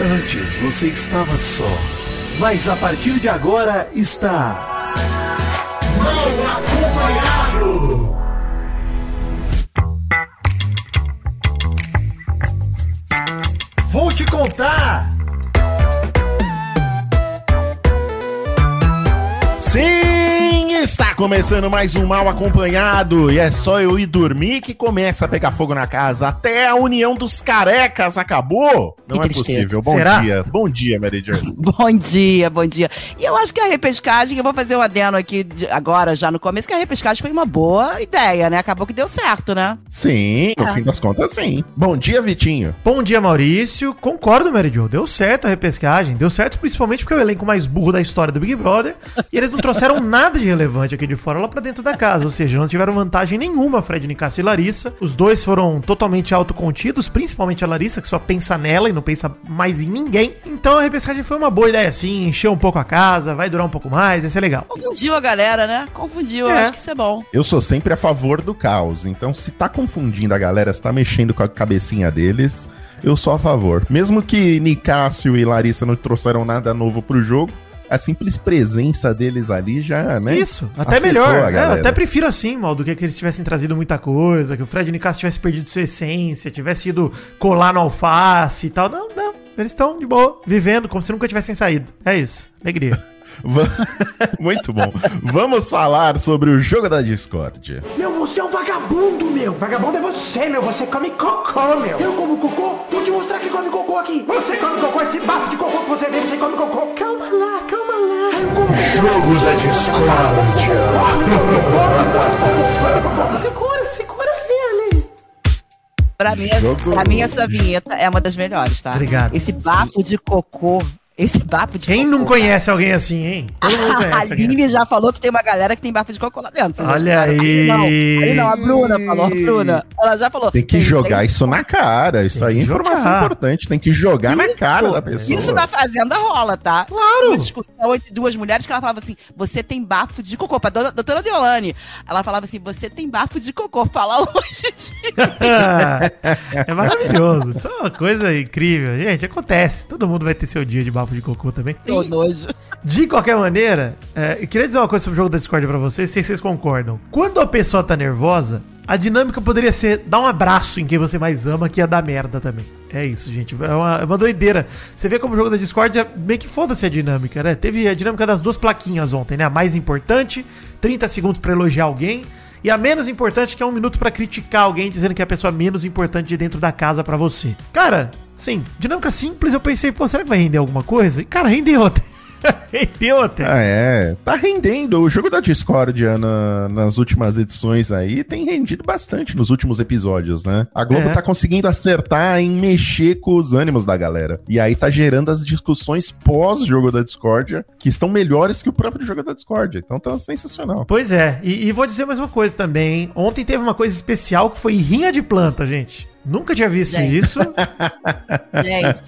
Antes você estava só, mas a partir de agora está. Mal acompanhado! Vou te contar! Sim, começando mais um Mal Acompanhado e é só eu ir dormir que começa a pegar fogo na casa. Até a união dos carecas acabou? Não Que é tristeza. possível. Bom Será? dia. Bom dia, Mary Jo. Bom dia, bom dia. E eu acho que a repescagem, eu vou fazer um adeno aqui agora, já no começo, que a repescagem foi uma boa ideia, né? Acabou que deu certo, né? Sim, no Ah. fim das contas, sim. Bom dia, Vitinho. Bom dia, Maurício. Concordo, Mary Jo. Deu certo a repescagem. Deu certo principalmente porque é o elenco mais burro da história do Big Brother. e eles não trouxeram nada de relevante aqui de fora lá pra dentro da casa. Ou seja, não tiveram vantagem nenhuma, Fred Nicasso e Larissa. Os dois foram totalmente autocontidos, principalmente a Larissa, que só pensa nela e não pensa mais em ninguém. Então a repescagem foi uma boa ideia, sim. Encheu um pouco a casa, vai durar um pouco mais, vai ser legal. Confundiu a galera, né? Confundiu, eu É. acho que isso é bom. Eu sou sempre a favor do caos, então se tá confundindo a galera, se tá mexendo com a cabecinha deles, eu sou a favor. Mesmo que Nicásio e Larissa não trouxeram nada novo pro jogo, a simples presença deles ali já, né? Isso, até melhor. a É, eu até prefiro assim, mal, do que que eles tivessem trazido muita coisa, que o Fred Nicasso tivesse perdido sua essência, tivesse ido colar no alface e tal. Não, não. Eles estão de boa, vivendo como se nunca tivessem saído. É isso. Alegria. Muito bom. Vamos falar sobre o jogo da Discord. Meu, você é um vagabundo, meu. Vagabundo é você, meu. Você come cocô, meu. Eu como cocô? Vou te mostrar que come cocô aqui. Você come cocô, esse bafo de cocô que você vê, você come cocô. Calma lá, calma Jogos da discórdia. Segura, segura ali. Pra mim, Jogo- pra mim, essa vinheta é uma das melhores, tá? Obrigado. Esse bafo de cocô. Esse bafo de Quem cocô. não conhece alguém assim, hein? Todo mundo A conhece alguém Aline assim. já falou que tem uma galera que tem bafo de cocô lá dentro. Vocês Olha aí. Não, aí não, a Bruna falou, a Bruna. Ela já falou. Tem que jogar isso na cara. Isso Tem aí é informação jogar. importante. Tem que jogar na Isso, cara da pessoa. Isso na fazenda rola, tá? Claro. Uma discussão entre duas mulheres que ela falava assim: você tem bafo de cocô. Pra dona, doutora Deolane. Ela falava assim: você tem bafo de cocô. Fala longe de. é maravilhoso. Isso é uma coisa incrível. Gente, acontece. Todo mundo vai ter seu dia de bafo de cocô também. Tô nojo. De qualquer maneira, é, eu queria dizer uma coisa sobre o jogo da Discord pra vocês, se vocês concordam. Quando a pessoa tá nervosa, a dinâmica poderia ser dar um abraço em quem você mais ama, que ia dar merda também. É isso, gente. É uma, é uma doideira. Você vê como o jogo da Discord é meio que foda-se a dinâmica, né? Teve a dinâmica das duas plaquinhas ontem, né? A mais importante, 30 segundos pra elogiar alguém. E a menos importante, que é um minuto pra criticar alguém, dizendo que é a pessoa menos importante de dentro da casa pra você. Cara, sim, dinâmica simples, eu pensei, pô, será que vai render alguma coisa? E, cara, rendeu até. rendeu até. Ah, é. Tá rendendo. O jogo da Discordia na- nas últimas edições aí tem rendido bastante nos últimos episódios, né? A Globo É. tá conseguindo acertar em mexer com os ânimos da galera. E aí tá gerando as discussões pós-jogo da Discordia, que estão melhores que o próprio jogo da Discordia. Então tá sensacional. Pois é, e, e vou dizer mais uma coisa também. hein? Ontem teve uma coisa especial que foi rinha de planta, gente. Nunca tinha visto Gente. isso. Gente,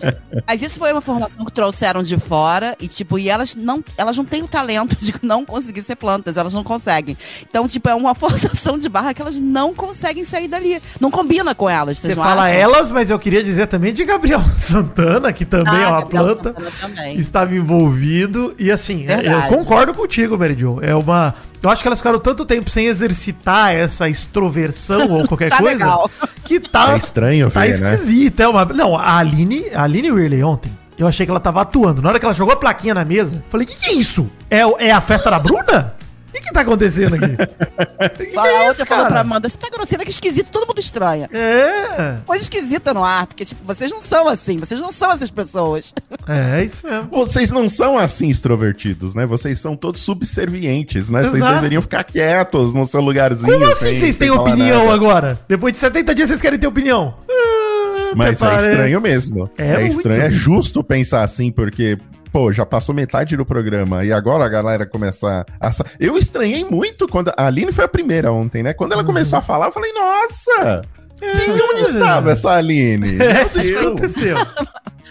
mas isso foi uma formação que trouxeram de fora e, tipo, e elas não, elas não têm o talento de não conseguir ser plantas, elas não conseguem. Então, tipo, é uma forçação de barra que elas não conseguem sair dali. Não combina com elas, Você fala acham? elas, mas eu queria dizer também de Gabriel Santana, que também Ah, é uma Gabriel planta. Estava envolvido. E assim, é, eu Verdade. concordo contigo, Mary Jo. É uma. Eu acho que elas ficaram tanto tempo sem exercitar essa extroversão ou qualquer Tá coisa. legal. Que tá. É estranho Tá né? esquisito. É uma... Não, a Aline, a Aline Whirley ontem, eu achei que ela tava atuando. Na hora que ela jogou a plaquinha na mesa, falei, o que, que é isso? É, é a festa da Bruna? O que, que tá acontecendo aqui? Que que Fala, é a isso, outra falou cara? pra Amanda, você tá grosseira, que esquisito, todo mundo estranha. É, Coisa esquisita no ar, porque, tipo, vocês não são assim, vocês não são essas pessoas. é, é isso mesmo. Vocês não são assim extrovertidos, né? Vocês são todos subservientes, né? Vocês deveriam ficar quietos no seu lugarzinho. Como assim sem- vocês têm opinião nada. agora? Depois de 70 dias vocês querem ter opinião? Ah, Mas até é parece. estranho mesmo. É É, muito. estranho, é justo pensar assim, porque, pô, já passou metade do programa e agora a galera começa a. Eu estranhei muito quando. A Aline foi a primeira ontem, né? Quando ela Uhum. começu a falar, eu falei, nossa! E onde estava essa Aline? É, Meu o que Deus. aconteceu?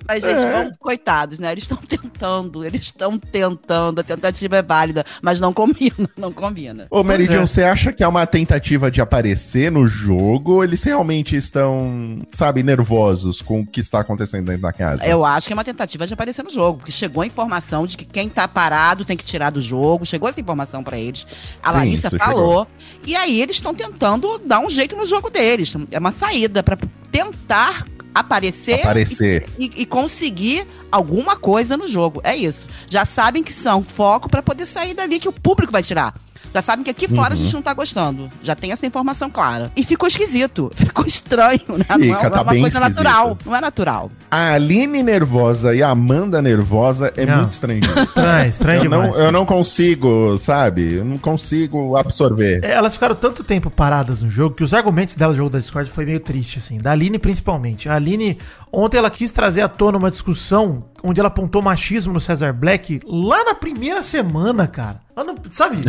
Mas, gente, É. vamos, coitados, né? Eles estão tentando, eles estão tentando, a tentativa é válida, mas não combina, não combina. Ô, Meridian, é. você acha que é uma tentativa de aparecer no jogo ou eles realmente estão, sabe, nervosos com o que está acontecendo dentro da casa? Eu acho que é uma tentativa de aparecer no jogo, porque chegou a informação de que quem tá parado tem que tirar do jogo, chegou essa informação pra eles. A Sim, Larissa falou. E aí eles estão tentando dar um jeito no jogo deles. É uma saída pra tentar aparecer, Aparecer. E, e conseguir alguma coisa no jogo. É isso. Já sabem que são foco pra poder sair dali que o público vai tirar. Já sabem que aqui fora a gente não tá gostando. Já tem essa informação clara. E ficou esquisito. Ficou estranho, né? não é, Fica, não é tá uma bem coisa esquisito. natural. Não é natural. A Aline nervosa e a Amanda nervosa é Não. muito estranho. Estranho, estranho Eu não, demais. eu não consigo, sabe? Eu não consigo absorver. É, Elas ficaram tanto tempo paradas no jogo que os argumentos dela no jogo da Discord foi meio triste, assim. Da Aline, principalmente. A Aline, ontem ela quis trazer à tona uma discussão onde ela apontou machismo no Cesar Black lá na primeira semana, cara. Lá no- sabe?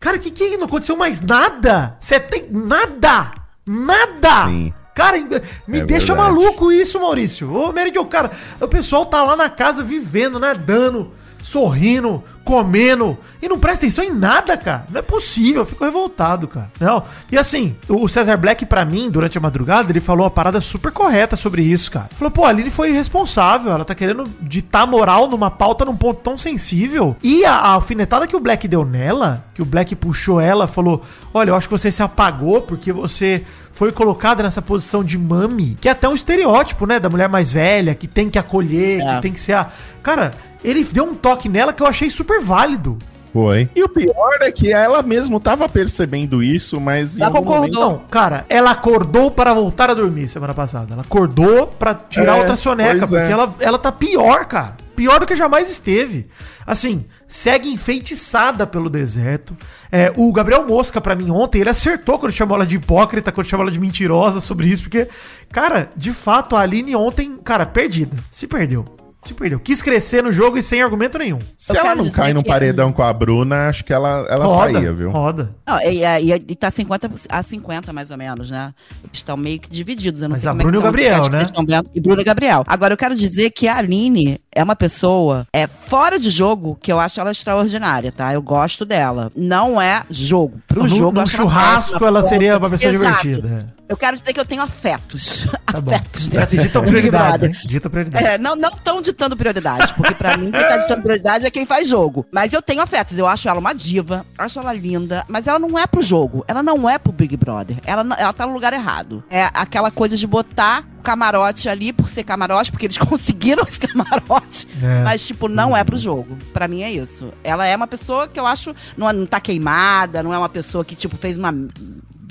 Cara, que que não aconteceu mais nada? Você tem nada! Nada! Sim. Cara, me É deixa verdade. maluco isso, Maurício. Ô, Meridio, cara, o pessoal tá lá na casa vivendo, nadando, sorrindo, comendo e não presta atenção em nada, cara. Não é possível, eu fico revoltado, cara. Não. E assim, o Cesar Black, pra mim, durante a madrugada, ele falou uma parada super correta sobre isso, cara. Falou, pô, a Aline foi irresponsável, ela tá querendo ditar moral numa pauta num ponto tão sensível. E a, a alfinetada que o Black deu nela, que o Black puxou ela, falou: Olha, eu acho que você se apagou porque você foi colocada nessa posição de mami, que é até um estereótipo, né, da mulher mais velha, que tem que acolher, É. que tem que ser a. Cara, ele deu um toque nela que eu achei super válido. Foi. E o pior é que ela mesmo tava percebendo isso, mas Ela concordou. momento... Não, cara, ela acordou para voltar a dormir semana passada. Ela acordou pra tirar É, outra soneca, porque é. ela, ela tá pior, cara. Pior do que jamais esteve. Assim, segue enfeitiçada pelo deserto. É, o Gabriel Mosca, pra mim, ontem, ele acertou quando chamou ela de hipócrita, quando chamou ela de mentirosa sobre isso, porque, cara, de fato, a Aline ontem, cara, perdida. Se perdeu. Se perdeu. Quis crescer no jogo e sem argumento nenhum. Se Eu ela não cai no que- paredão com a Bruna, acho que ela, ela roda, saía, viu? roda. Não, e, e, e tá 50 a 50, mais ou menos, né? Eles estão meio que divididos. Eu não Mas sei a como Bruna e é o que Gabriel, estão, acho que né? estão. E Bruna e Gabriel. Agora, eu quero dizer que a Aline é uma pessoa, é fora de jogo, que eu acho ela extraordinária, tá? Eu gosto dela. Não é jogo. Pro No- jogo, no churrasco, ela ponto. seria uma pessoa Exato. divertida. Eu quero dizer que eu tenho afetos. Tá bom. afetos dentro Ditam do Big prioridades? Ditam prioridades. É, não, não tão ditando prioridade, porque pra mim quem tá ditando prioridade é quem faz jogo. Mas eu tenho afetos, eu acho ela uma diva, acho ela linda, mas ela não é pro jogo, ela não é pro Big Brother, ela, ela tá no lugar errado. É aquela coisa de botar camarote ali por ser camarote, porque eles conseguiram esse camarote, É. mas tipo, não é pro jogo. Pra mim é isso. Ela é uma pessoa que eu acho, não, é- não tá queimada, não é uma pessoa que tipo fez uma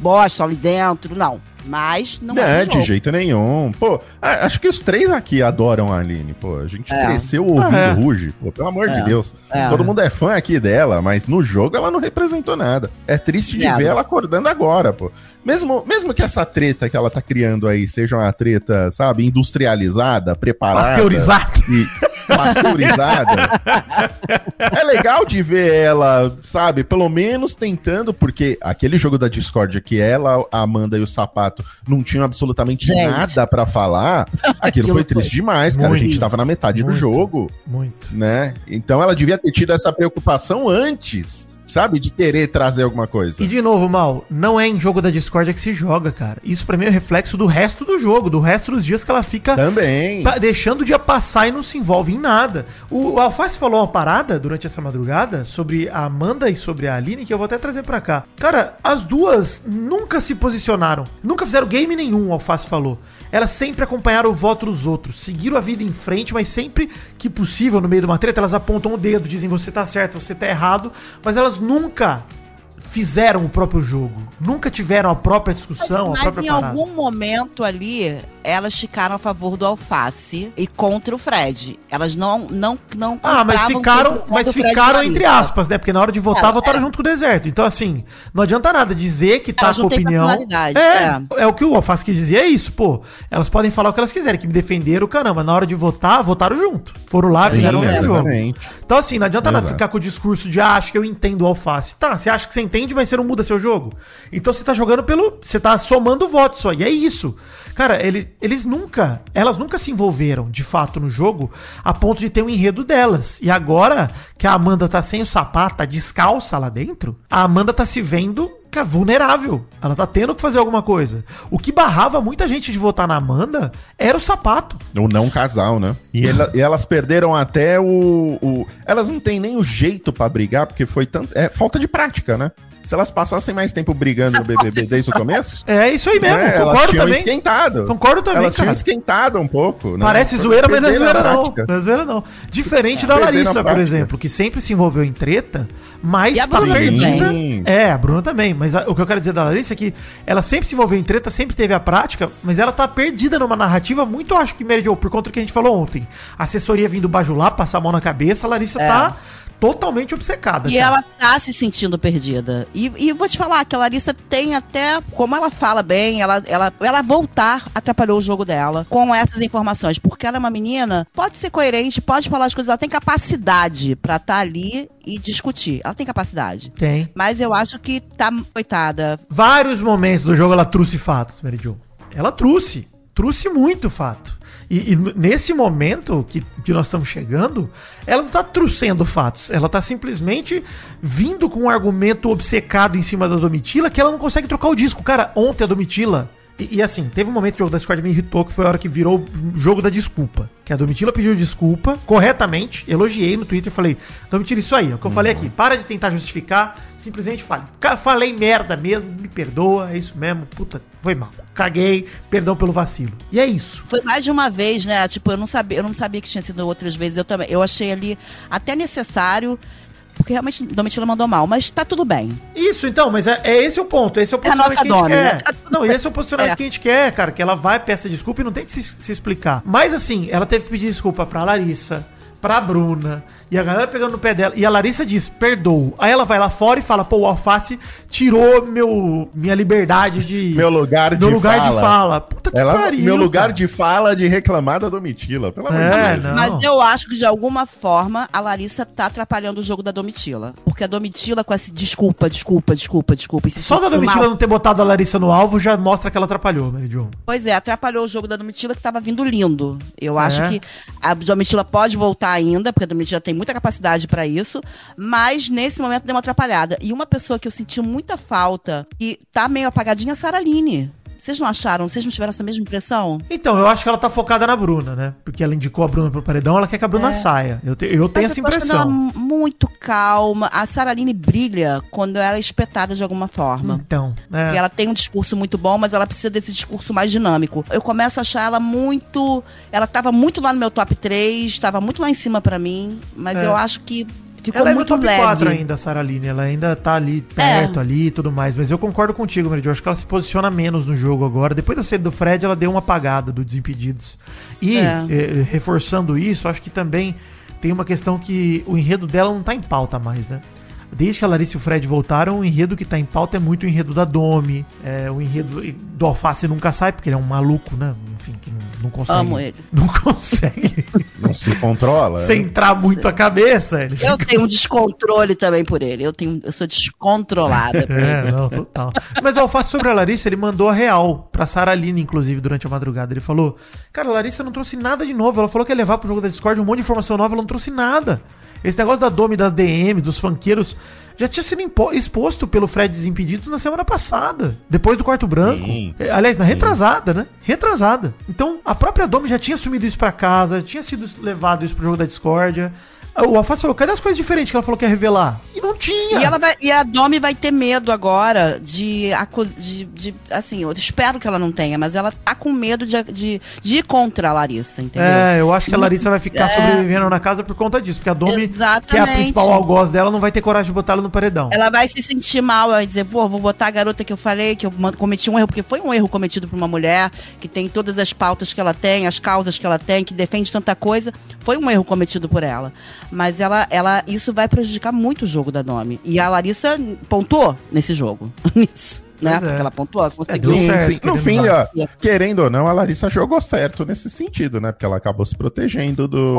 bosta ali dentro, não. Mas não, Não, é de jogo. jeito nenhum. Pô, acho que os três aqui adoram a Aline. Pô, a gente É. cresceu ouvindo É. Ruge. Pô, pelo amor É. de Deus. É. Todo mundo é fã aqui dela, mas no jogo ela não representou nada. É triste de ver ela acordando agora, pô. Mesmo, mesmo que essa treta que ela tá criando aí seja uma treta, sabe, industrializada, preparada. Pasteurizado. E pasteurizada. é legal de ver ela, sabe, pelo menos tentando, porque aquele jogo da Discord que ela, a Amanda e o Sapato não tinham absolutamente Gente. nada pra falar, aquilo, foi foi triste demais, cara. muito. a gente tava na metade Muito. do jogo, Muito. né? Então ela devia ter tido essa preocupação antes, sabe, de querer trazer alguma coisa. E de novo, Mal, não é em jogo da Discord que se joga, cara. Isso pra mim é reflexo do resto do jogo, do resto dos dias que ela fica Também. deixando o dia passar e não se envolve em nada. O, o Alface falou uma parada durante essa madrugada sobre a Amanda e sobre a Aline, que eu vou até trazer pra cá. Cara, as duas nunca se posicionaram, nunca fizeram game nenhum, o Alface falou. Elas sempre acompanharam o voto dos outros, seguiram a vida em frente, mas sempre que possível, no meio de uma treta, elas apontam o dedo, dizem você tá certo, você tá errado, mas elas nunca fizeram o próprio jogo. Nunca tiveram a própria discussão, a Mas própria em parada. algum momento ali, elas ficaram a favor do Alface e contra o Fred. Elas não não não Ah, mas ficaram, mas ficaram entre aspas, né? Porque na hora de votar, É, votaram é. junto com o deserto. Então, assim, não adianta nada dizer que tá Elas com opinião. personalidade, É, é, o que o Alface quis dizer, é isso, pô. Elas podem falar o que elas quiserem, que me defenderam, caramba. Na hora de votar, votaram junto. Foram lá, fizeram o Sim, jogo. Então, assim, não adianta nada Exato. ficar com o discurso de, ah, acho que eu entendo o Alface. Tá, você acha que você entende, mas você não muda seu jogo. Então você tá jogando pelo. Você tá somando votos só. E é isso. Cara, ele. Eles nunca, elas nunca se envolveram de fato no jogo a ponto de ter um enredo delas. E agora que a Amanda tá sem o sapato, tá descalça lá dentro, a Amanda tá se vendo cara, vulnerável. Ela tá tendo que fazer alguma coisa. O que barrava muita gente de votar na Amanda era o sapato. O não casal, né? E, ela- e elas perderam até o, o- Elas não têm nem o jeito pra brigar, porque foi tanto. É falta de prática, né? Se elas passassem mais tempo brigando no BBB desde o começo. É isso aí mesmo, né, elas concordo tinham também. esquentado. Concordo também, Elas tinham cara. esquentado um pouco. né? Parece zoeira, mas não é a zoeira não. Não é zoeira não. Diferente da Perderam a Larissa, por exemplo, que sempre se envolveu em treta, mas a tá Bruna perdida. também. É, a Bruna também. Mas a- o que eu quero dizer da Larissa é que ela sempre se envolveu em treta, sempre teve a prática, mas ela tá perdida numa narrativa muito, acho que, Mary Jo, por conta do que a gente falou ontem. Assessoria vindo bajular, passar a mão na cabeça, a Larissa É. tá totalmente obcecada. E cara. ela tá se sentindo perdida. E, e vou te falar que a Larissa tem até, como ela fala bem, ela, ela, ela voltar atrapalhou o jogo dela com essas informações. Porque ela é uma menina, pode ser coerente, pode falar as coisas, ela tem capacidade pra estar ali e discutir. Ela tem capacidade. Tem. Mas eu acho que tá, coitada. Vários momentos do jogo ela trouxe fatos, Mary Jo. Ela trouxe. Trouxe muito fato. E, e nesse momento que, que nós estamos chegando, ela não tá trouxendo fatos. Ela tá simplesmente vindo com um argumento obcecado em cima da Domitila que ela não consegue trocar o disco. Cara, ontem a Domitila. E, e assim, teve um momento do jogo da Discord que me irritou, que foi a hora que virou o jogo da desculpa. Que a Domitila pediu desculpa, corretamente, elogiei no Twitter e falei, Domitila, isso aí, é o que eu falei aqui, para de tentar justificar, simplesmente fale. Falei merda mesmo, me perdoa, é isso mesmo, puta, foi mal. Caguei, perdão pelo vacilo. E é isso. Foi mais de uma vez, né? Tipo, eu não sabia, eu não sabia que tinha sido outras vezes. Eu também. Eu achei ali até necessário. Porque realmente Domitila mandou mal, mas tá tudo bem. Isso, então, mas é, é esse o ponto. Esse é o É posicionamento que a gente Domi, quer. né? Tá Não, esse é o posicionamento É. que a gente quer, cara. Que ela vai, peça desculpa e não tem que se, se explicar. Mas assim, ela teve que pedir desculpa pra Larissa, pra Bruna. E a galera pegando no pé dela. E a Larissa diz, perdoo. Aí ela vai lá fora e fala, pô, o Alface tirou meu, minha liberdade de... Meu lugar de meu lugar fala. de fala. Puta que Ela, pariu, meu lugar cara. de fala de reclamar da Domitila. Pelo amor É, de Deus. não. Mas eu acho que de alguma forma a Larissa tá atrapalhando o jogo da Domitila. Porque a Domitila com esse desculpa, desculpa, desculpa, desculpa. esse Só da Domitila mal- não ter botado a Larissa no alvo já mostra que ela atrapalhou, Mary Jo. Pois é, atrapalhou o jogo da Domitila que tava vindo lindo. Eu acho É. que a Domitila pode voltar ainda, porque a Domitila tem muita capacidade pra isso, mas nesse momento deu uma atrapalhada. E uma pessoa que eu senti muita falta e tá meio apagadinha é a Saraline. Vocês não acharam? Vocês não tiveram essa mesma impressão? Então, eu acho que ela tá focada na Bruna, né? Porque ela indicou a Bruna pro paredão, ela quer que a Bruna É. saia. Eu, te- eu tenho Mas essa eu ela impressão. mu- muito calma. A Saraline brilha quando ela é espetada de alguma forma. Então, é. Porque ela tem um discurso muito bom, mas ela precisa desse discurso mais dinâmico. Eu começo a achar ela muito. Ela tava muito lá no meu top 3, tava muito lá em cima pra mim, mas É. eu acho que ficou ela é muito top leve. 4 ainda, a Sarah Line. Ela ainda tá ali perto ali e tudo mais. Mas eu concordo contigo, Meridio. Acho que ela se posiciona menos no jogo agora. Depois da saída do Fred, ela deu uma apagada do Desimpedidos. E, É. eh, reforçando isso, acho que também tem uma questão que o enredo dela não tá em pauta mais, né? Desde que a Larissa e o Fred voltaram, o enredo que tá em pauta é muito o enredo da Domi. É, o enredo do Alface nunca sai, porque ele é um maluco, né? Enfim, que não, não consegue. Amo ele. Não consegue Não se controla. né? centrar muito a cabeça. Ele Eu tenho um descontrole também por ele. Eu, tenho, eu sou descontrolada por É, ele. não, total. Mas o Alface sobre a Larissa, ele mandou a real pra Sara Aline, inclusive, durante a madrugada. Ele falou: Cara, a Larissa não trouxe nada de novo. Ela falou que ia levar pro jogo da Discord um monte de informação nova, ela não trouxe nada. Esse negócio da Domi, das DM, dos funkeiros, já tinha sido exposto pelo Fred Desimpedidos na semana passada, depois do quarto branco. Sim. É, Aliás, na retrasada, né? Retrasada. Então, a própria Domi já tinha assumido isso pra casa, tinha sido levado isso pro jogo da Discordia. O Alface falou: cadê as coisas diferentes que ela falou que ia revelar? E não tinha. E, ela vai, e a Domi vai ter medo agora de, de, de- Assim, eu espero que ela não tenha, mas ela tá com medo de, de, de ir contra a Larissa, entendeu? É, eu acho que a Larissa vai ficar É. sobrevivendo na casa por conta disso. Porque a Domi, que é a Exatamente. principal algoz dela, não vai ter coragem de botar ela no paredão. Ela vai se sentir mal, vai dizer, pô, vou botar a garota que eu falei, que eu cometi um erro, porque foi um erro cometido por uma mulher, que tem todas as pautas que ela tem, as causas que ela tem, que defende tanta coisa. Foi um erro cometido por ela. Mas ela, ela isso vai prejudicar muito o jogo da Domi. E a Larissa pontuou nesse jogo. Nisso. Né? Pois é. Porque ela pontuou, deu conseguiu. Sim, certo, sim. No fim, ó, querendo ou não, a Larissa jogou certo nesse sentido, né? Porque ela acabou se protegendo do.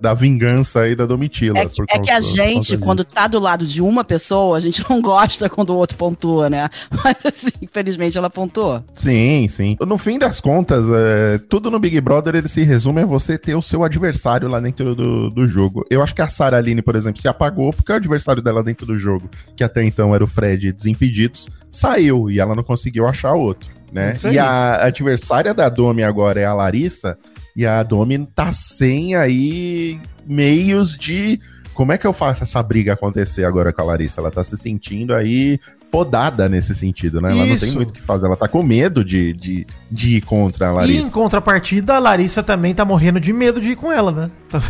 Da vingança aí da Domitila. É que, por é que a gente, quando tá do lado de uma pessoa, a gente não gosta quando o outro pontua, né? Mas assim, infelizmente ela pontuou. Sim, sim. No fim das contas, é, tudo no Big Brother ele se resume a você ter o seu adversário lá dentro do, do jogo. Eu acho que a Sarah Aline, por exemplo, se apagou porque o adversário dela dentro do jogo, que até então era o Fred Desimpedidos, saiu e ela não conseguiu achar outro. Né? E a adversária da Domi agora é a Larissa, e a Domi tá sem aí meios de. Como é que eu faço essa briga acontecer agora com a Larissa? Ela tá se sentindo aí podada nesse sentido, né? Ela não tem muito o que fazer. Ela tá com medo de, de, de ir contra a E em Larissa. contrapartida, a Larissa também tá morrendo de medo de ir com ela, né? Tá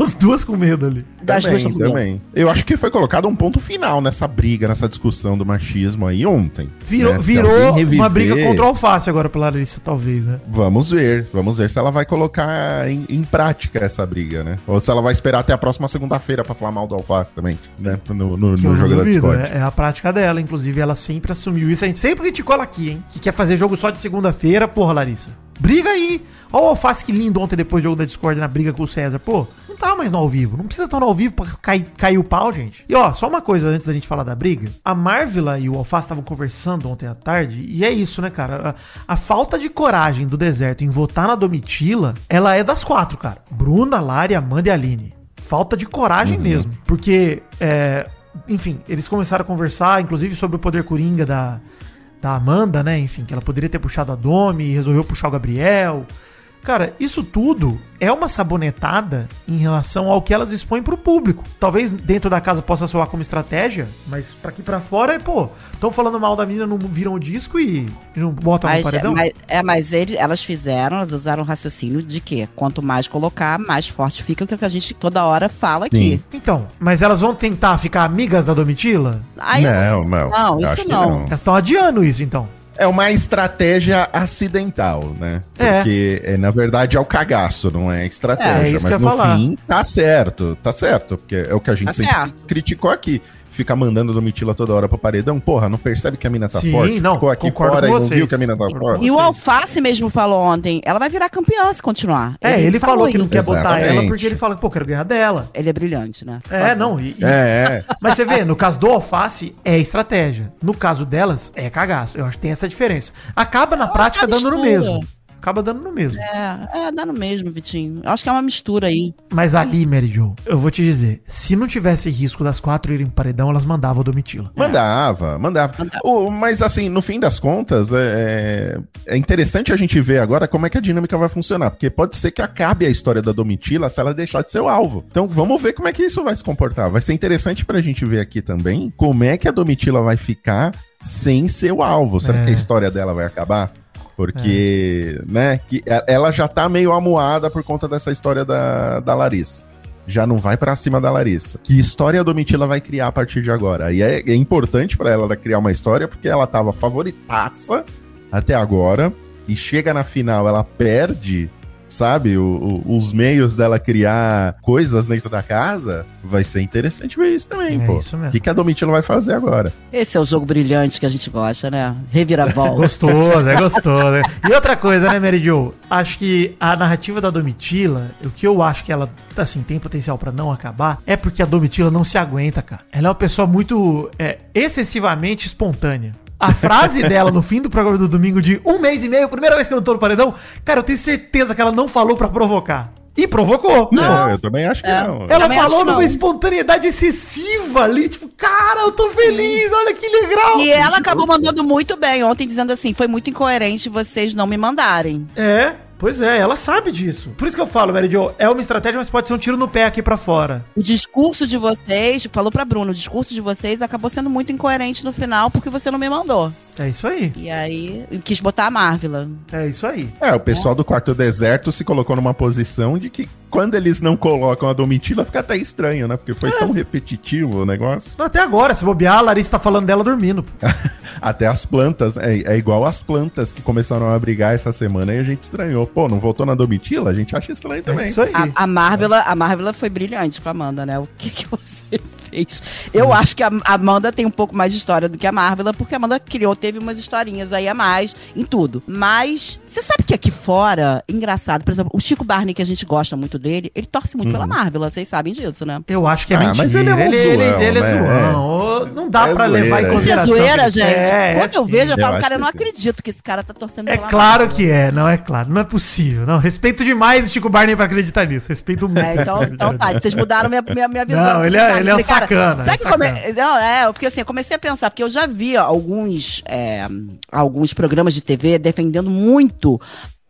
As duas com medo ali. Também, também. Eu acho que foi colocado um ponto final nessa briga, nessa discussão do machismo aí ontem. Virou, né? Virou alguém uma reviver, briga contra o alface agora pela Larissa, talvez, né? Vamos ver, vamos ver se ela vai colocar em, em prática essa briga, né? Ou se ela vai esperar até a próxima segunda-feira pra falar mal do Alface também, né? No, no, no jogo não da duvido, Discord. é, é a prática dela, inclusive ela sempre assumiu isso. A gente sempre criticou ela aqui, hein? Que quer fazer jogo só de segunda-feira, porra, Larissa. Briga aí. Olha o Alface que lindo ontem depois do jogo da Discord na briga com o César. Pô, não tá mais no ao vivo. Não precisa estar no ao vivo pra cair, cair o pau, gente. E ó, só uma coisa antes da gente falar da briga. A Marvila e o Alface estavam conversando ontem à tarde. E é isso, né, cara? A, a falta de coragem do deserto em votar na Domitila, ela é das quatro, cara. Bruna, Lari, Amanda e Aline. Falta de coragem mesmo. Porque, é, enfim, eles começaram a conversar, inclusive, sobre o poder coringa da, da Amanda, né? Enfim, que ela poderia ter puxado a Domi e resolveu puxar o Gabriel. Cara, isso tudo é uma sabonetada em relação ao que elas expõem pro público. Talvez dentro da casa possa soar como estratégia, mas pra aqui pra fora é, pô, estão falando mal da menina, não viram o disco e, e não botam no Mas, paredão? mas- é, mas ele, elas fizeram, elas usaram o raciocínio de que quanto mais colocar, mais forte fica o que a gente toda hora fala aqui. Então, mas elas vão tentar ficar amigas da Domitila? Aí, não, não. não, eu isso que não. Elas estão adiando isso, então. É uma estratégia acidental, né? É. Porque, é, na verdade, é o cagaço, não é É, estratégia. é isso que Mas no falar. fim, tá certo, tá certo. Porque é o que a gente Tá criticou aqui. Fica mandando Domitila toda hora pro paredão. Porra, não percebe que a mina tá Sim, forte? não, Ficou aqui concordo fora e não viu que a mina tá Concordo forte? E o. Alface mesmo falou ontem, ela vai virar campeã se continuar. É, ele, falou que não isso. quer botar ela porque ele fala, pô, quero ganhar dela. Ele é brilhante, né? É, não. E, e- É, é. Mas você vê, no caso do alface, é estratégia. No caso delas, é cagaço. Eu acho que tem essa diferença. Acaba na prática uma dando no mesmo. Acaba dando no mesmo. É, é, dá no mesmo, Vitinho. Eu acho que é uma mistura aí. Mas ali, Mary Jo, eu vou te dizer, se não tivesse risco das quatro irem pro paredão, elas mandavam a Domitila. Mandava, mandava. O- mas assim, no fim das contas, é, é interessante a gente ver agora como é que a dinâmica vai funcionar. Porque pode ser que acabe a história da Domitila se ela deixar de ser o alvo. Então vamos ver como é que isso vai se comportar. Vai ser interessante pra gente ver aqui também como é que a Domitila vai ficar sem ser o alvo. Será É. que a história dela vai acabar? Porque, né, que e- ela já tá meio amuada por conta dessa história da, da Larissa já não vai pra cima da Larissa. Que história a Domitila vai criar a partir de agora? E é, é importante pra ela criar uma história porque ela tava favoritaça até agora e chega na final, ela perde, sabe, o- o- os meios dela criar coisas dentro da casa. Vai ser interessante ver isso também, É pô. isso mesmo. O que, que a Domitila vai fazer agora? Esse é o jogo brilhante que a gente gosta, né? Reviravolta. Gostoso, é gostoso. né? E outra coisa, né, Mary Jo? Acho que a narrativa da Domitila, o que eu acho que ela, assim, tem potencial pra não acabar, é porque a Domitila não se aguenta, cara. Ela é uma pessoa muito, é, excessivamente espontânea. A frase dela no fim do programa do domingo de um mês e meio, primeira vez que eu não tô no paredão, cara, eu tenho certeza que ela não falou pra provocar. E provocou. Não, eu também acho que É. não. Ela falou não. numa espontaneidade excessiva ali, tipo, cara, eu tô feliz, olha que legal. E ela acabou mandando muito bem ontem, dizendo assim: foi muito incoerente vocês não me mandarem. É, pois é, ela sabe disso. Por isso que eu falo, Mary Jo, é uma estratégia, mas pode ser um tiro no pé aqui pra fora. O discurso de vocês, falou pra Bruno, o discurso de vocês acabou sendo muito incoerente no final porque você não me mandou. É isso aí. E aí, quis botar a Marvila. É isso aí. É, o pessoal do quarto deserto se colocou numa posição de que quando eles não colocam a Domitila fica até estranho, né? Porque foi tão repetitivo o negócio. Até agora, se bobear, a Larissa tá falando dela dormindo. Até as plantas, é, é igual as plantas que começaram a brigar essa semana e a gente estranhou. Pô, não voltou na Domitila? A gente acha estranho É também. isso aí. A, a Marvila, a Marvila foi brilhante com a Amanda, né? O que, que você fez. Eu acho que a Amanda tem um pouco mais de história do que a Marvel, porque a Amanda criou, teve umas historinhas aí a mais em tudo. Mas você sabe que aqui fora, engraçado, por exemplo, o Chico Barney, que a gente gosta muito dele, ele torce muito pela Marvel, vocês sabem disso, né? Eu acho que é Ah, mentira. mas ele é um ele, ele, zoão, ele é né? zoão. Ô, Não dá É pra zoeira. levar em Isso é Isso é consideração. zoeira, gente. É, Quando eu sim. vejo, eu eu falo, cara, eu não acredito que esse cara tá torcendo É pela claro Marvel. que é, não é claro. Não é possível. Não, respeito demais o Chico Barney pra acreditar nisso. Respeito muito. É, então, então tá, vocês mudaram minha, minha, minha visão. Não, ele é- ele é um cara, sacana, Sabe é que come... sacana. Não, é, porque assim, eu comecei a pensar, porque eu já vi alguns, é, alguns programas de TV defendendo muito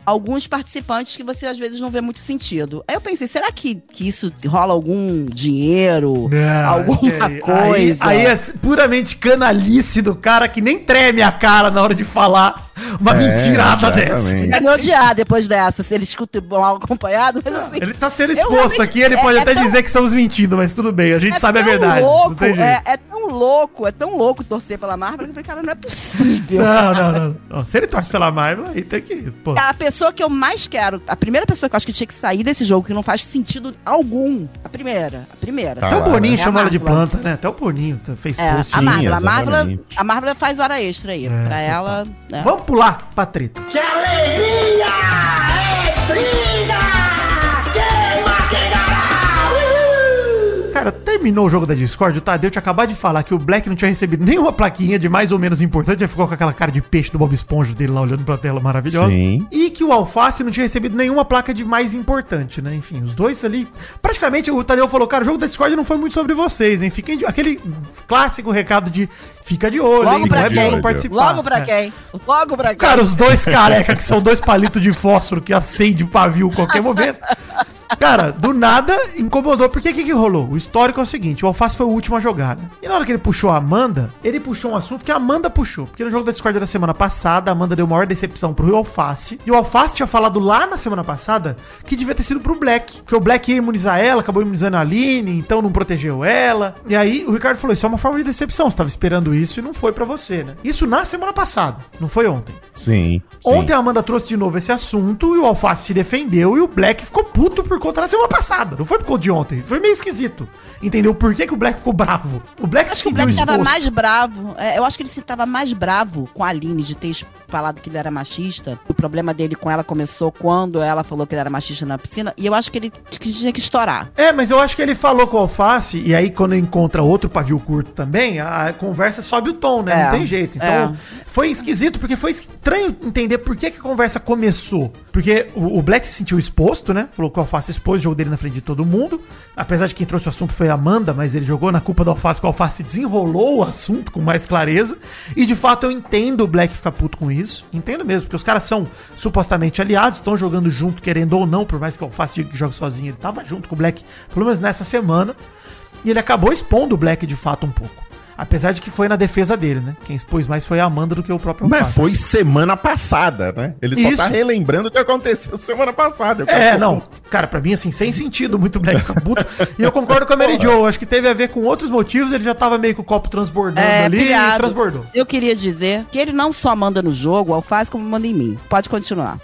alguns participantes que você às vezes não vê muito sentido. Aí eu pensei, será que, que isso rola algum dinheiro? Não, alguma aí- coisa? Aí, aí é puramente canalice do cara que nem treme a cara na hora de falar uma É, mentirada exatamente. dessa. Ele vai me odiar depois dessa, se ele escuta mal acompanhado, mas assim. Ele tá sendo exposto aqui, ele é- pode é até tão- dizer que estamos mentindo, mas tudo bem, a gente sabe a verdade. Louco, é, é tão louco, é tão louco torcer pela Marvel que eu falei, cara, não é possível. Não, não, não, não. Se ele torce pela Marvel, aí tem que. Pô. A pessoa que eu mais quero, a primeira pessoa que eu acho que tinha que sair desse jogo, que não faz sentido algum. A primeira. A primeira. Tá Até o Boninho né? É ela de planta, né? Até o Boninho tá- fez É, post. a Marvel. A Marvel, a Marvel faz hora extra aí. É, pra ela. né? Vamos pular pra treta. Que alegria! É! Cara, terminou o jogo da Discord, o Tadeu tinha acabado de falar que o Black não tinha recebido nenhuma plaquinha de mais ou menos importante, ele ficou com aquela cara de peixe do Bob Esponja dele lá olhando pra tela maravilhosa. Sim. E que o Alface não tinha recebido nenhuma placa de mais importante, né? Enfim, os dois ali. Praticamente o Tadeu falou, cara, o jogo da Discord não foi muito sobre vocês, hein? Fiquem de... Aquele clássico recado de fica de olho, Logo hein? pra Não é quem? não participar. Logo pra É. quem? Logo pra quem? Cara, os dois careca, que são dois palitos de fósforo que acende o pavio a qualquer momento. Cara, do nada incomodou. Porque o que, que rolou? O histórico é o seguinte: o Alface foi o último a jogar, né? E na hora que ele puxou a Amanda, ele puxou um assunto que a Amanda puxou. Porque no jogo da Discord da semana passada, a Amanda deu maior decepção pro Alface. E o Alface tinha falado lá na semana passada que devia ter sido pro Black. Que o Black ia imunizar ela, acabou imunizando a Aline, então não protegeu ela. E aí o Ricardo falou: Isso é uma forma de decepção. Você tava esperando isso e não foi pra você, né? Isso na semana passada, não foi ontem. Sim. Ontem sim. a Amanda trouxe de novo esse assunto e o Alface se defendeu e o Black ficou puto por conta da semana passada. Não foi por conta de ontem. Foi meio esquisito. Entendeu? Por que, que o Black ficou bravo? O Black Acho que o Black tava mais bravo. é, eu acho que ele se tava mais bravo com a Aline de ter falado que ele era machista. O problema dele com ela começou quando ela falou que ele era machista na piscina. E eu acho que ele que tinha que estourar. É, mas eu acho que ele falou com o Alface e aí quando encontra outro pavio curto também, a conversa sobe o tom, né? É, Não tem jeito. Então, é. foi esquisito porque foi estranho entender por que, que a conversa começou. Porque o, Black se sentiu exposto, né? Falou que o Alface expôs o jogo dele na frente de todo mundo. Apesar de quem trouxe o assunto foi a Amanda, mas ele jogou na culpa do Alface, que o Alface desenrolou o assunto com mais clareza. E de fato eu entendo o Black ficar puto com isso. Entendo mesmo, porque os caras são supostamente aliados, estão jogando junto, querendo ou não, por mais que o Alface diga que joga sozinho, ele tava junto com o Black, pelo menos nessa semana. E ele acabou expondo o Black de fato um pouco. Apesar de que foi na defesa dele, né? Quem expôs mais foi a Amanda do que o próprio Mas Alface. foi semana passada, né? Ele só Isso. tá relembrando o que aconteceu semana passada. É, não. Cara, pra mim, assim, sem sentido, muito Black ficar puto. E eu concordo com a Mary Jo. Acho que teve a ver com outros motivos. Ele já tava meio com o copo transbordando É, ali pilhado. e transbordou. Eu queria dizer que ele não só manda no jogo, o Alface, como manda em mim. Pode continuar.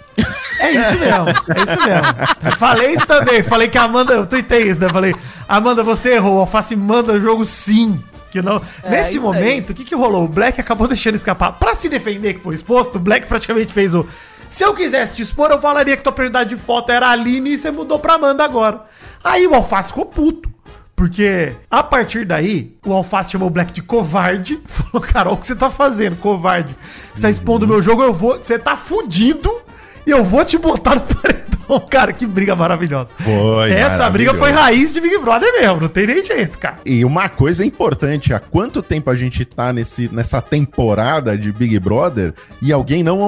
É isso mesmo, é isso mesmo. Falei isso também. Falei que a Amanda, eu tuitei isso, né? Falei, Amanda, você errou. O Alface manda no jogo sim. Que não... É, Nesse momento, o que, que rolou? O Black acabou deixando escapar. Pra se defender que foi exposto, o Black praticamente fez o. Se eu quisesse te expor, eu falaria que tua prioridade de foto era a Aline e você mudou pra Amanda agora. Aí o Alface ficou puto. Porque a partir daí, o Alface chamou o Black de covarde. Falou, Carol, o que você tá fazendo, covarde? Você tá expondo o meu jogo, eu vou. Você tá fudido eu vou te botar no paredão. Cara, que briga maravilhosa. Foi Essa briga foi raiz de Big Brother mesmo, não tem nem jeito, cara. E uma coisa importante, há quanto tempo a gente tá nesse, nessa temporada de Big Brother e alguém não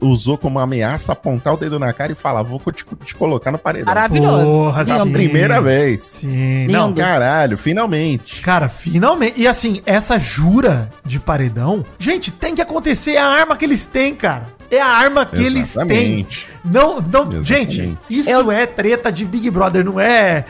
usou como ameaça apontar o dedo na cara e falar, vou te, te colocar no paredão. Maravilhoso. Porra, Pela sim. primeira vez. Sim, Lindo. não, Caralho, finalmente. Cara, finalmente. E assim, essa jura de paredão, gente, tem que acontecer. É a arma que eles têm, cara. É a arma que eles têm. Exatamente. Não, não, Exatamente. gente, isso Eu- é treta de Big Brother, não é,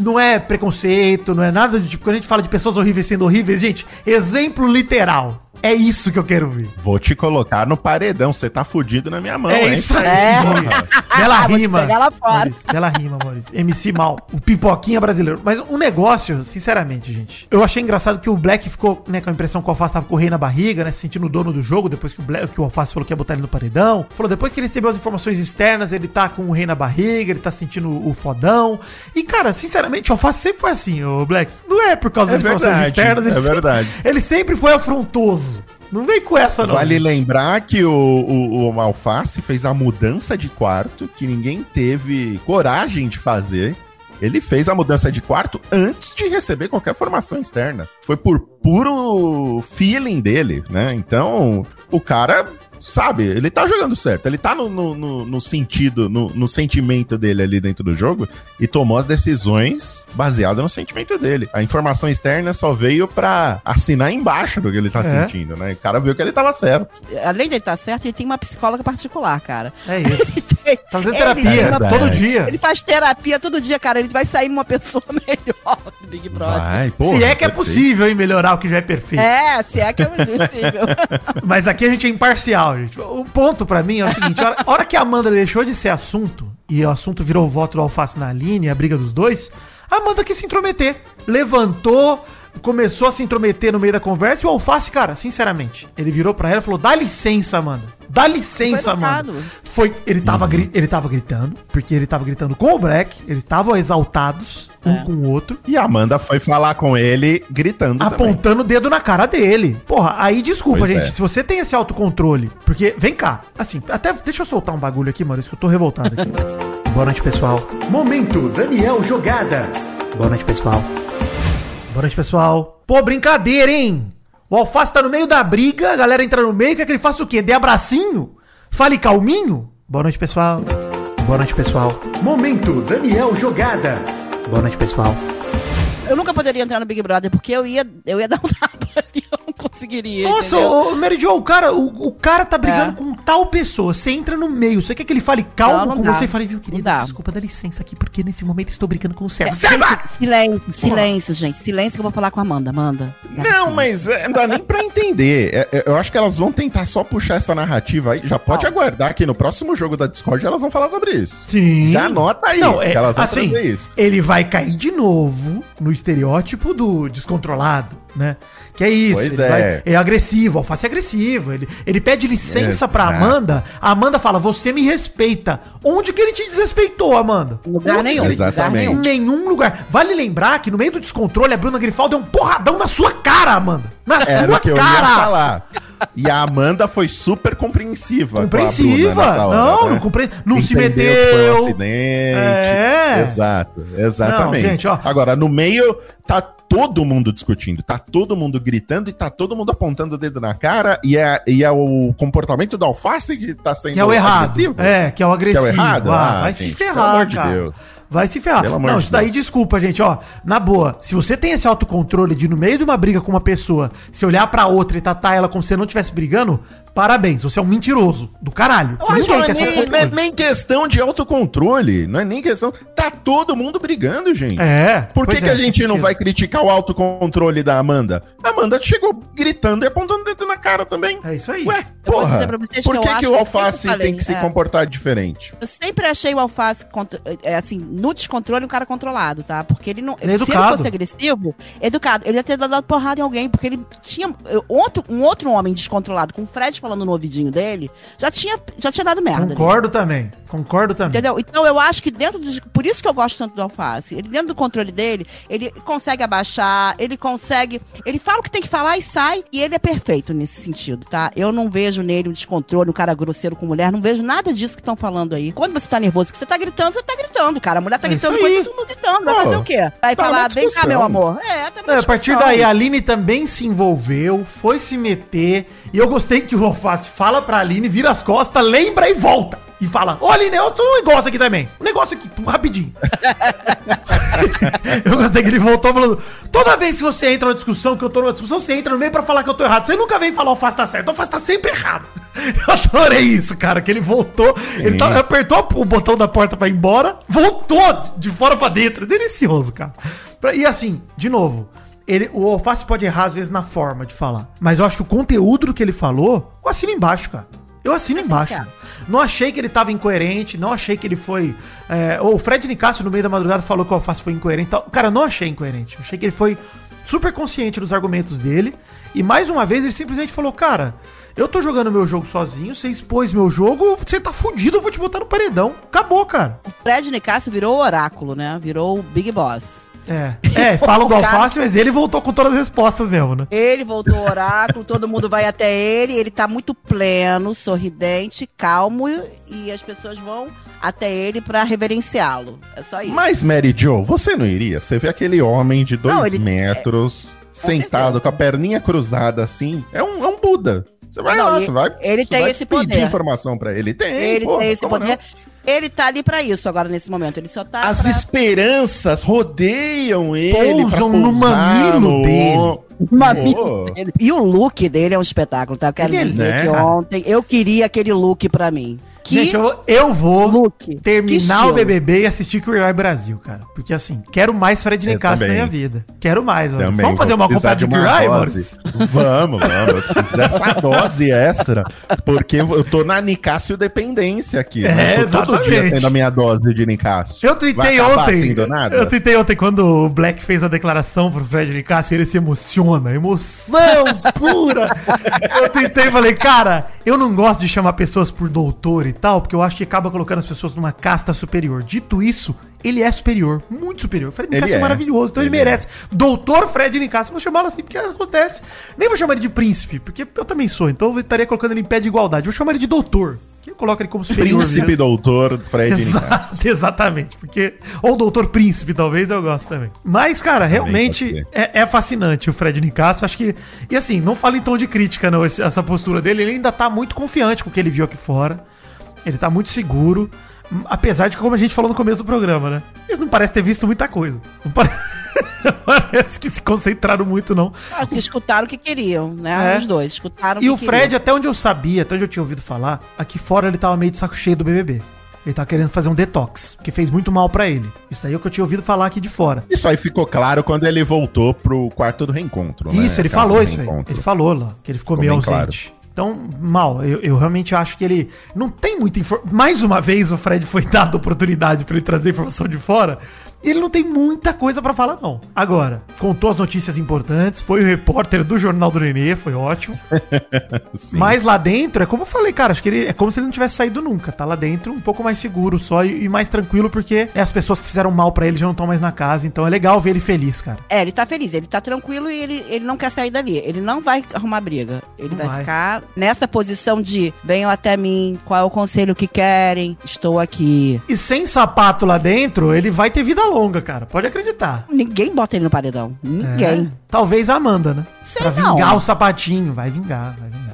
não é preconceito, não é nada de tipo quando a gente fala de pessoas horríveis sendo horríveis, gente, exemplo literal. É isso que eu quero ver. Vou te colocar no paredão, você tá fudido na minha mão, é hein? isso aí. É. Maurício. Bela Vou te rima. pegar lá fora. Maurício, bela rima, Maurício. MC Mal. O pipoquinha brasileiro. Mas um negócio, sinceramente, gente. Eu achei engraçado que o Black ficou né, com a impressão que o Alface tava com o rei na barriga, né? Se sentindo o dono do jogo, depois que o, Black, que o Alface falou que ia botar ele no paredão. Falou, depois que ele recebeu as informações externas, ele tá com o rei na barriga, ele tá sentindo o fodão. E, cara, sinceramente, o Alface sempre foi assim, o Black. Não é por causa É das informações verdade, externas. ele é sempre- verdade. ele sempre foi afrontoso. Não vem com essa, não. Vale lembrar que o, o, o Alface fez a mudança de quarto que ninguém teve coragem de fazer. Ele fez a mudança de quarto antes de receber qualquer formação externa. Foi por puro feeling dele, né? Então, o cara, sabe, ele tá jogando certo. Ele tá no, no, no- no sentido, no, no sentimento dele ali dentro do jogo e tomou as decisões baseadas no sentimento dele. A informação externa só veio pra assinar embaixo do que ele tá É. sentindo, né? O cara viu que ele tava certo. Além de ele estar certo, ele tem uma psicóloga particular, cara. É isso. Tá fazendo terapia uma- todo dia. Ele faz terapia todo dia, cara. Ele vai sair uma pessoa melhor do Big Brother. Vai, porra, Se é que é possível, hein, melhorar o que já é perfeito. É, se é que é possível. Mas aqui a gente é imparcial, gente. O ponto pra mim é o seguinte: a hora, a hora que a Amanda deixou de ser assunto, e o assunto virou o voto do Alface na linha, a briga dos dois, a Amanda quis se intrometer. Levantou, começou a se intrometer no meio da conversa, e o Alface, cara, sinceramente, ele virou pra ela e falou: dá licença, Amanda. Dá licença, educado. Foi, ele tava, gri- ele tava gritando, porque ele tava gritando com o Black, eles estavam exaltados, um É. com o outro. E a Amanda foi falar com ele gritando também. apontando o dedo na cara dele. Porra, aí desculpa, Pois gente. é. Se você tem esse autocontrole, porque, vem cá, assim, até deixa eu soltar um bagulho aqui, Maurício, que eu tô revoltado aqui. Boa noite, pessoal. Momento Daniel Jogadas. Boa noite, pessoal. Boa noite, pessoal. Pô, brincadeira, hein? O Alface tá no meio da briga, a galera entra no meio, quer que ele faça o quê? Dê abracinho? Fale calminho? Boa noite, pessoal. Boa noite, pessoal. Momento Daniel Jogadas. Boa noite, pessoal. Eu nunca poderia entrar no Big Brother, porque eu ia, eu ia dar um não conseguiria. Nossa, entendeu? ô, Mary Jo, o cara, o, o cara tá brigando É. com tal pessoa. Você entra no meio, você quer que ele fale calmo Não, não com dá. você e fale, viu, Não querido, dá. desculpa, dá licença aqui, porque nesse momento estou brigando com o César. Gente, silêncio, silêncio, gente. Silêncio que eu vou falar com a Amanda. Amanda. Não, licença. mas é, não dá nem pra entender. É, é, eu acho que elas vão tentar só puxar essa narrativa aí. Já pode aguardar que no próximo jogo da Discord elas vão falar sobre isso. Sim. Já anota aí Não, é, que elas vão assim, trazer isso. ele vai cair de novo no estereótipo do descontrolado, né? Que é isso. Pois ele é. vai- é agressivo, alface é agressivo. Ele, ele pede licença pra Exato. Amanda. A Amanda fala, você me respeita. Onde que ele te desrespeitou, Amanda? Em lugar Onde nenhum. Exatamente. Lugar Em nenhum. nenhum lugar. Vale lembrar que no meio do descontrole, a Bruna Grifal deu um porradão na sua cara, Amanda. Na Era sua o que eu ia falar. E a Amanda foi super compreensiva. Compreensiva. Hora, não, né? não, compre... não se meteu. que Foi um acidente. É. Exato, exatamente. Não, gente. Agora, no meio, tá todo mundo discutindo, tá todo mundo gritando e tá todo mundo apontando o dedo na cara. E é, e é o comportamento do alface que tá sendo Que é o errado. agressivo? É, que é o agressivo. Que é o errado? Ah, Ah, vai gente, se pelo ferrar, de cara. Deus. Vai se ferrar. Pelo Não, isso daí, Deus. desculpa, gente, ó. Na boa, se você tem esse autocontrole de, no meio de uma briga com uma pessoa, se olhar pra outra e tratar ela como se você não estivesse brigando, parabéns, você é um mentiroso do caralho. Que Mas ninguém não é quer esse nem, não é nem questão de autocontrole, não é nem questão. Tá todo mundo brigando, gente. É. Por que, pois que é, a gente não sentido. vai criticar o autocontrole da Amanda? A Amanda chegou gritando e apontando o dedo na cara também. É isso aí. Ué, Eu vou porra, dizer pra vocês por que eu que, acho que que o é alface falei, tem que se é. comportar diferente? Eu sempre achei o Alface, é, assim, no descontrole, um cara controlado, tá? Porque ele não. Ele é se educado. ele fosse agressivo, educado, ele ia ter dado porrada em alguém, porque ele tinha. Outro, um outro homem descontrolado, com o Fred falando no ouvidinho dele, já tinha, já tinha dado merda. ali. Concordo também. Concordo também. Entendeu? Então eu acho que dentro do. Por isso que eu gosto tanto do Alface. Ele, dentro do controle dele, ele consegue abaixar, ele consegue. Ele fala o que tem que falar e sai. E ele é perfeito nesse sentido, tá? Eu não vejo nele um descontrole, um cara grosseiro com mulher. Não vejo nada disso que estão falando aí. Quando você tá nervoso, que você tá gritando, você tá gritando, cara. A mulher tá É gritando coisa, todo mundo gritando. Vai fazer o quê? Vai tá falar, vem cá, meu amor. É, tá É, a partir daí, a Aline também se envolveu, foi se meter. E eu gostei que o Alface fala pra Aline, vira as costas, lembra e volta. E fala: Ô Aline, eu tô um negócio aqui também. Um negócio aqui, rapidinho. eu gostei que ele voltou falando: toda vez que você entra numa discussão, que eu tô numa discussão, você entra no meio pra falar que eu tô errado. Você nunca vem falar o Alface tá certo. O Alface tá sempre errado. Eu adorei isso, cara. Que ele voltou, ele tá- apertou o botão da porta pra ir embora, voltou de fora pra dentro. Delicioso, cara. E assim, de novo. Ele, o Alface pode errar às vezes na forma de falar. Mas eu acho que o conteúdo do que ele falou, eu assino embaixo, cara. Eu assino embaixo. Não achei que ele tava incoerente, não achei que ele foi. é, o Fred Nicásio no meio da madrugada falou que o Alface foi incoerente. tal. Cara, eu não achei incoerente. Achei que ele foi super consciente dos argumentos dele. E mais uma vez ele simplesmente falou: Cara, eu tô jogando meu jogo sozinho, você expôs meu jogo, você tá fudido, eu vou te botar no paredão. Acabou, cara. O Fred Nicásio virou o oráculo, né? Virou o Big Boss. É. É, falam do cara- Alface, mas ele voltou com todas as respostas mesmo, né? Ele voltou ao oráculo, todo mundo vai até ele, ele tá muito pleno, sorridente, calmo e as pessoas vão até ele pra reverenciá-lo. É só isso. Mas, Mary Jo, você não iria? Você vê aquele homem de dois Não, ele- metros, sentado, certeza. com a perninha cruzada assim. É um, é um Buda. Você vai Não, lá, e- você vai. ele você tem vai esse pedir poder. informação pra ele. Tem, ele porra, tem esse poder. não? Ele tá ali pra isso agora, nesse momento. Ele só tá. As pra... esperanças rodeiam ele. Pousam no mamilo dele. Mamilo Oh. dele. E o look dele é um espetáculo, tá? Eu quero Ele é, dizer né, que cara? ontem eu queria aquele look pra mim. Que Gente, eu, eu vou look. Que terminar o BBB e assistir Queer Eye Brasil, cara. Porque assim, quero mais Fred Eu Nicasso na minha vida. Quero mais, Vamos fazer vou uma acompanhada de Queer Eye? Vamos, vamos. Eu preciso dessa dose extra. Porque eu tô na Nicásio dependência aqui. É, né? Eu tô todo dia exatamente. tendo a minha dose de Nicásio. Eu tuitei ontem. assim do nada? Eu tuitei ontem quando o Black fez a declaração pro Fred Nicasso e ele se emociona. Emoção pura. eu tuitei e falei, cara, eu não gosto de chamar pessoas por doutor e tal, porque eu acho que acaba colocando as pessoas numa casta superior. Dito isso, ele é superior, muito superior. O Fred Nicasso é. é. maravilhoso, então ele, Ele merece. Doutor Fred Nicasso, vou chamá-lo assim porque acontece. Nem vou chamar ele de príncipe, porque eu também sou, então eu estaria colocando ele em pé de igualdade. Vou chamar ele de doutor, que coloca ele como superior. Príncipe mesmo. doutor Fred. Exato, exatamente. Porque. Ou Doutor Príncipe, talvez, eu gosto também. Mas, cara, realmente pode ser. é, é fascinante o Fred Nicasso. Acho que. E assim, não falo em tom de crítica, não, essa postura dele. Ele ainda tá muito confiante com o que ele viu aqui fora. Ele tá muito seguro. Apesar de, como a gente falou no começo do programa, né? Eles não parecem ter visto muita coisa. Não pare- parece que se concentraram muito, não. Acho que escutaram o que queriam, né? É. Os dois. Escutaram E o o Fred, queriam. até onde eu sabia, até onde eu tinha ouvido falar, aqui fora ele tava meio de saco cheio do BBB. Ele tava querendo fazer um detox, que fez muito mal pra ele. Isso daí é o que eu tinha ouvido falar aqui de fora. Isso aí ficou claro quando ele voltou pro quarto do reencontro. né? Isso, ele A casa falou isso aí. Ele falou lá, que ele ficou, Ficou meio ausente. Então, mal, eu, eu realmente acho que ele não tem muita informação. Mais uma vez o Fred foi dado a oportunidade pra ele trazer informação de fora. E ele não tem muita coisa pra falar, não. Agora, contou as notícias importantes, foi o repórter do Jornal do Nenê, foi ótimo. Sim. Mas lá dentro, é como eu falei, cara, acho que ele é como se ele não tivesse saído nunca. Tá lá dentro um pouco mais seguro só e, e mais tranquilo, porque né, as pessoas que fizeram mal pra ele já não estão mais na casa. Então é legal ver ele feliz, cara. É, ele tá feliz, ele tá tranquilo e ele, ele não quer sair dali. Ele não vai arrumar briga. Ele vai, vai. ficar nessa posição de venham até mim, qual é o conselho que querem, estou aqui. E sem sapato lá dentro, ele vai ter vida longa, cara. Pode acreditar. Ninguém bota ele no paredão. Ninguém. É. Talvez a Amanda, né? Sei pra não. vingar o sapatinho. Vai vingar, vai vingar.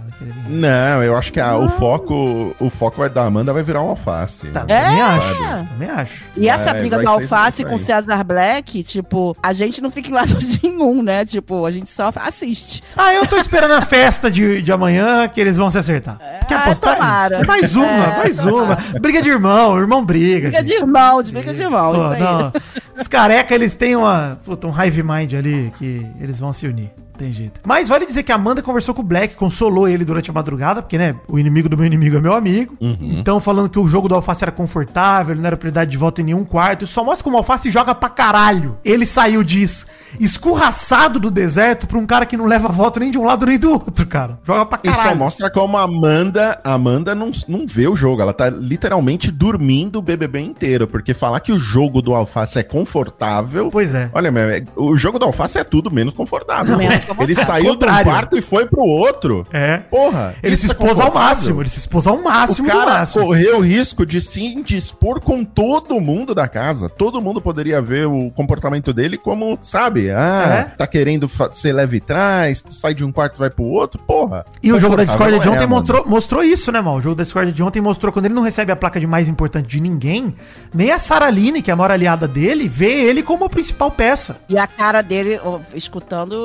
Não, eu acho que a- o foco o foco vai da Amanda vai virar um alface. Tá, É. também acho. Também acho. E essa É, briga do Alface com aí. César Black, tipo, a gente não fica em lado nenhum, né? Tipo, a gente só assiste. Ah, eu tô esperando a festa de, de amanhã que eles vão se acertar. Quer ah, apostar? tomara. nisso? Mais uma, É, mais uma. Briga de irmão, irmão briga. Briga de irmão, de briga de irmão, Pô, isso aí. não, os careca, eles têm uma, puta, um hive mind ali que eles vão se unir. Tem jeito. Mas vale dizer que a Amanda conversou com o Black, consolou ele durante a madrugada, porque, né, o inimigo do meu inimigo é meu amigo. Então, falando que o jogo do Alface era confortável, não era prioridade de voto em nenhum quarto. Isso só mostra como o Alface joga pra caralho. Ele saiu disso, escorraçado do deserto pra um cara que não leva voto nem de um lado nem do outro, cara. Joga pra E caralho. só mostra como a Amanda, a Amanda não, não vê o jogo. Ela tá literalmente dormindo o BBB inteiro. Porque falar que o jogo do Alface é confortável. Pois é. Olha, meu, é- o jogo do Alface é tudo menos confortável. Confortável. Ele saiu de um quarto e foi pro outro. É. Porra. Ele isso se é expôs ao confortável. máximo, ele se expôs ao máximo O cara máximo. correu o risco de se indispor com todo mundo da casa. Todo mundo poderia ver o comportamento dele como, sabe? Ah, É. tá querendo ser leve trás, sai de um quarto e vai pro outro. Porra. E o jogo da Discord de não é, ontem mano. mostrou, mostrou isso, né, mal? O jogo da Discord de ontem mostrou quando ele não recebe a placa de mais importante de ninguém, nem a Saraline, que é a maior aliada dele, vê ele como a principal peça. E a cara dele, escutando,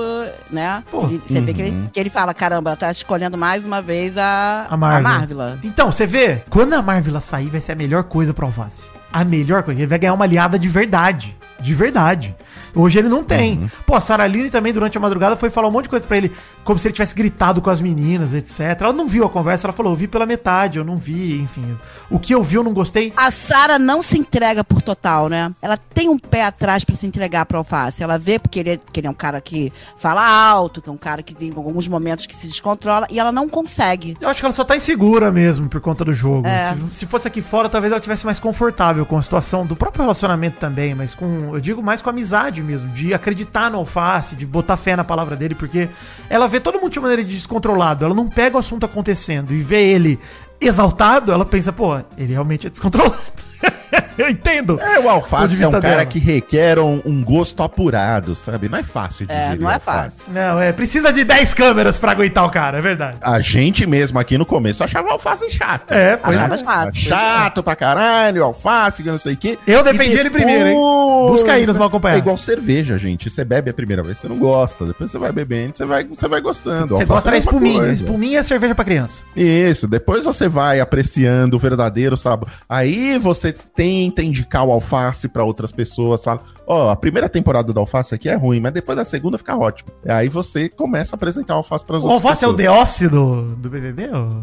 né? Pô, ele- você vê que uhum. ele, que ele fala: caramba, tá escolhendo mais uma vez a, A Marvel. Marvel. Então, você vê, quando a Marvel sair, vai ser a melhor coisa pro Alface. A melhor coisa, ele vai ganhar uma aliada de verdade. De verdade. Hoje ele não tem. Uhum. Pô, a Saraline também, durante a madrugada, foi falar um monte de coisa pra ele, como se ele tivesse gritado com as meninas, etc. Ela não viu a conversa, ela falou, eu vi pela metade, eu não vi, enfim. O que eu vi, eu não gostei. A Sara não se entrega por total, né? Ela tem um pé atrás pra se entregar pro Alface. Ela vê porque ele, é, que ele é um cara que fala alto, que é um cara que tem alguns momentos que se descontrola, e ela não consegue. Eu acho que ela só tá insegura mesmo por conta do jogo. É. Se, se fosse aqui fora, talvez ela tivesse mais confortável com a situação do próprio relacionamento também, mas com, eu digo mais com amizade mesmo, de acreditar no alface, de botar fé na palavra dele, porque ela vê todo mundo de maneira de descontrolado, ela não pega o assunto acontecendo e vê ele exaltado, ela pensa, pô, ele realmente é descontrolado. eu entendo. É, o alface é um cara dela. que requer um, um gosto apurado, sabe? Não é fácil de É, não é fácil. Não, é, precisa de 10 câmeras pra aguentar o cara, é verdade. A gente mesmo aqui no começo achava o alface chato. É, pois Achava é. chato. Chato pra caralho, alface, que não sei o quê. Eu defendi E ele primeiro, hein? Busca aí nos mal É acompanhados. igual cerveja, gente. Você bebe a primeira vez, você não gosta. Depois você vai bebendo, você vai, você vai gostando. Você gosta é da espuminha. coisa. Espuminha é cerveja pra criança. Isso, depois você vai apreciando o verdadeiro sabor. Aí você tenta indicar o alface pra outras pessoas, fala: Ó, a primeira temporada do alface aqui é ruim, mas depois da segunda fica ótimo. Aí você começa a apresentar o alface pras O outras alface é o pessoas. The Office do, do BBB? ou-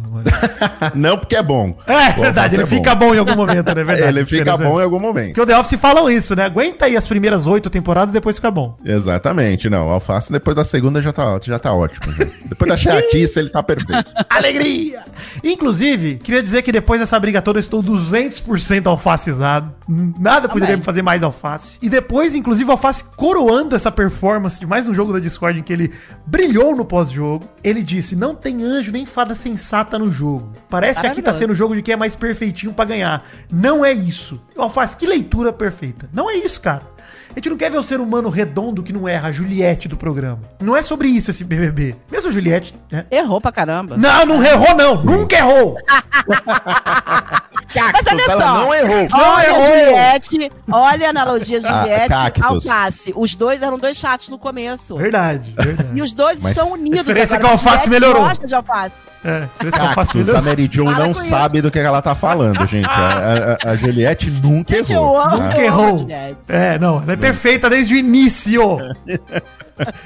Não porque é bom. É, O alface verdade, ele é fica bom em algum momento, né? É verdade. Ele fica bom em algum momento. Porque o The Office falam isso, né? Aguenta aí as primeiras oito temporadas e depois fica bom. Exatamente, não. O alface depois da segunda já tá, já tá ótimo. já. Depois da chatice ele tá perfeito. Alegria! Inclusive, queria dizer que depois dessa briga toda eu estou 200% alfacizado. Nada poderia Também. me fazer mais alface. E depois, inclusive, o alface coroando essa performance de mais um jogo da Discord em que ele brilhou no pós-jogo. Ele disse: Não tem anjo nem fada sensata no jogo. Parece que aqui tá sendo o jogo de quem é mais perfeitinho pra ganhar. Não é isso. Alface, que leitura perfeita. Não é isso, cara. A gente não quer ver o ser humano redondo que não erra, a Juliette do programa. Não é sobre isso esse BBB. Mesmo a Juliette, né? Errou pra caramba. Não, não errou, não. Nunca errou. Mas olha ela só. não errou. Olha errou. a Juliette, olha a analogia Juliette cactus. Alface. Os dois eram dois chatos no começo. Verdade, verdade. E os dois Mas estão unidos. a diferença é agora. que o Alface melhorou. gosta de alface. É, isso faço Cactus, a. Mary Jo não sabe do que ela tá falando, gente. A, a- a Juliette nunca Gente, errou. eu amo. tá? Nunca Eu errou. Juliette. É, não, ela é perfeita desde o início.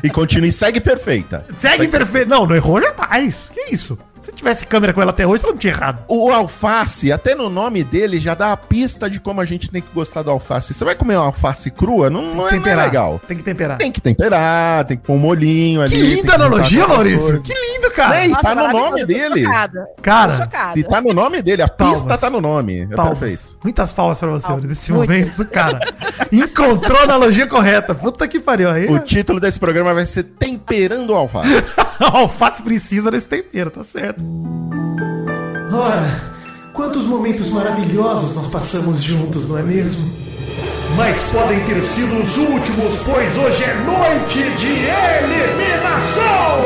E continua e segue perfeita. Segue perfeito. Não, não errou jamais. Que isso? Se tivesse câmera com ela até hoje, ela não tinha errado. O alface, até no nome dele, já dá a pista de como a gente tem que gostar do alface. Você vai comer uma alface crua, não, não, é, não é legal. Tem que temperar. Tem que temperar, tem que pôr um molhinho ali. Que linda analogia, Maurício. Que lindo, cara. Ei, tá no nome eu tô dele. chocada. Cara, Tô chocada. E tá no nome dele, a Palmas. pista tá no nome. É Palmas. perfeito. Muitas palmas pra você Palmas. nesse Muitas. momento, cara. Encontrou a analogia correta. Puta que pariu. Aí, O título desse programa vai ser Temperando o Alface. a alface precisa desse tempero, tá certo. Ora, quantos momentos maravilhosos nós passamos juntos, não é mesmo? Mas podem ter sido os últimos, pois hoje é noite de eliminação!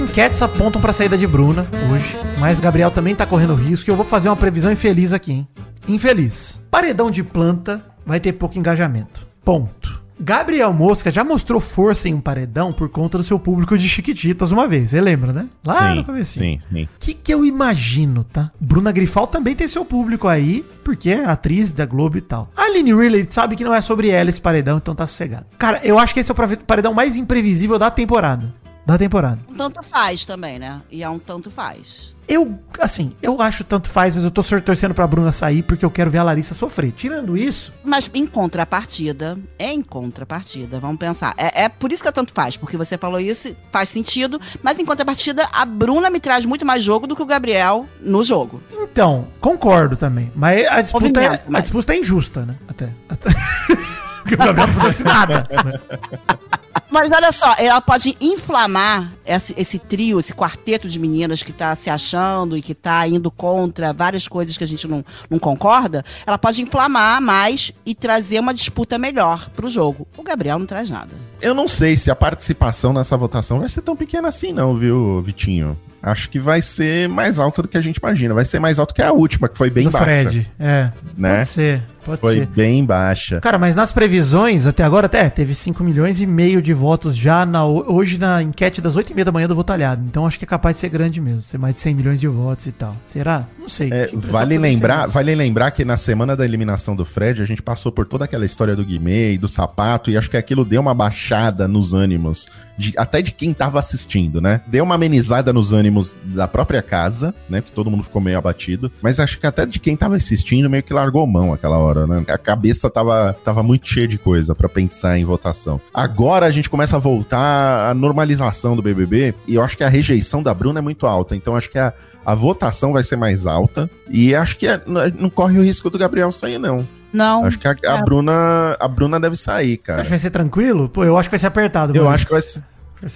Enquetes apontam pra saída de Bruna hoje, mas Gabriel também tá correndo risco e eu vou fazer uma previsão infeliz aqui, hein? Infeliz. Paredão de planta vai ter pouco engajamento. Ponto. Gabriel Mosca já mostrou força em um paredão por conta do seu público de Chiquititas uma vez. Você lembra, né? Lá no comecinho. sim, sim. O que, que eu imagino, tá? Bruna Grifal também tem seu público aí, porque é atriz da Globo e tal. A Aline Ridley sabe que não é sobre ela esse paredão, então tá sossegado. Cara, eu acho que esse é o paredão mais imprevisível da temporada. Da temporada. Um tanto faz também, né? E é um tanto faz. Eu, assim, eu acho tanto faz, mas eu tô torcendo pra Bruna sair porque eu quero ver a Larissa sofrer. Tirando isso, Mas em contrapartida, em contrapartida, vamos pensar. É, é por isso que eu tanto faz, porque você falou isso, faz sentido. Mas em contrapartida, a Bruna me traz muito mais jogo do que o Gabriel no jogo. então, concordo também. Mas a disputa, é, Movimento, a mas- disputa é injusta, né? Até. até. porque o Gabriel não fizesse nada. né? Mas olha só, ela pode inflamar esse, esse trio, esse quarteto de meninas que tá se achando e que tá indo contra várias coisas que a gente não, não concorda. Ela pode inflamar mais e trazer uma disputa melhor pro jogo. O Gabriel não traz nada. Eu não sei se a participação nessa votação vai ser tão pequena assim, não, viu, Vitinho? acho que vai ser mais alta do que a gente imagina. Vai ser mais alta que a última, que foi bem do baixa. Fred. É. Né? Pode ser. Pode Foi ser. bem baixa. Cara, mas nas previsões, até agora, até teve 5 milhões e meio de votos já na, hoje na enquete das 8 e meia da manhã do Votalhado. Então acho que é capaz de ser grande mesmo, ser mais de 100 milhões de votos e tal. Será? Não sei. É, vale lembrar, vale lembrar que na semana da eliminação do Fred, a gente passou por toda aquela história do Guimê e do sapato, e acho que aquilo deu uma baixada nos ânimos, de- até de quem tava assistindo, né? Deu uma amenizada nos ânimos da própria casa, né? Que todo mundo ficou meio abatido. Mas acho que até de quem tava assistindo meio que largou mão aquela hora, né? A cabeça tava, tava muito cheia de coisa pra pensar em votação. Agora a gente começa a voltar à normalização do BBB, e eu acho que a rejeição da Bruna é muito alta, então acho que a a votação vai ser mais alta e acho que é- não corre o risco do Gabriel sair, não. Não. Acho que a, a é. Bruna a Bruna deve sair, Você cara. acha que vai ser tranquilo? Pô, eu acho que vai ser apertado. Eu acho que vai ser.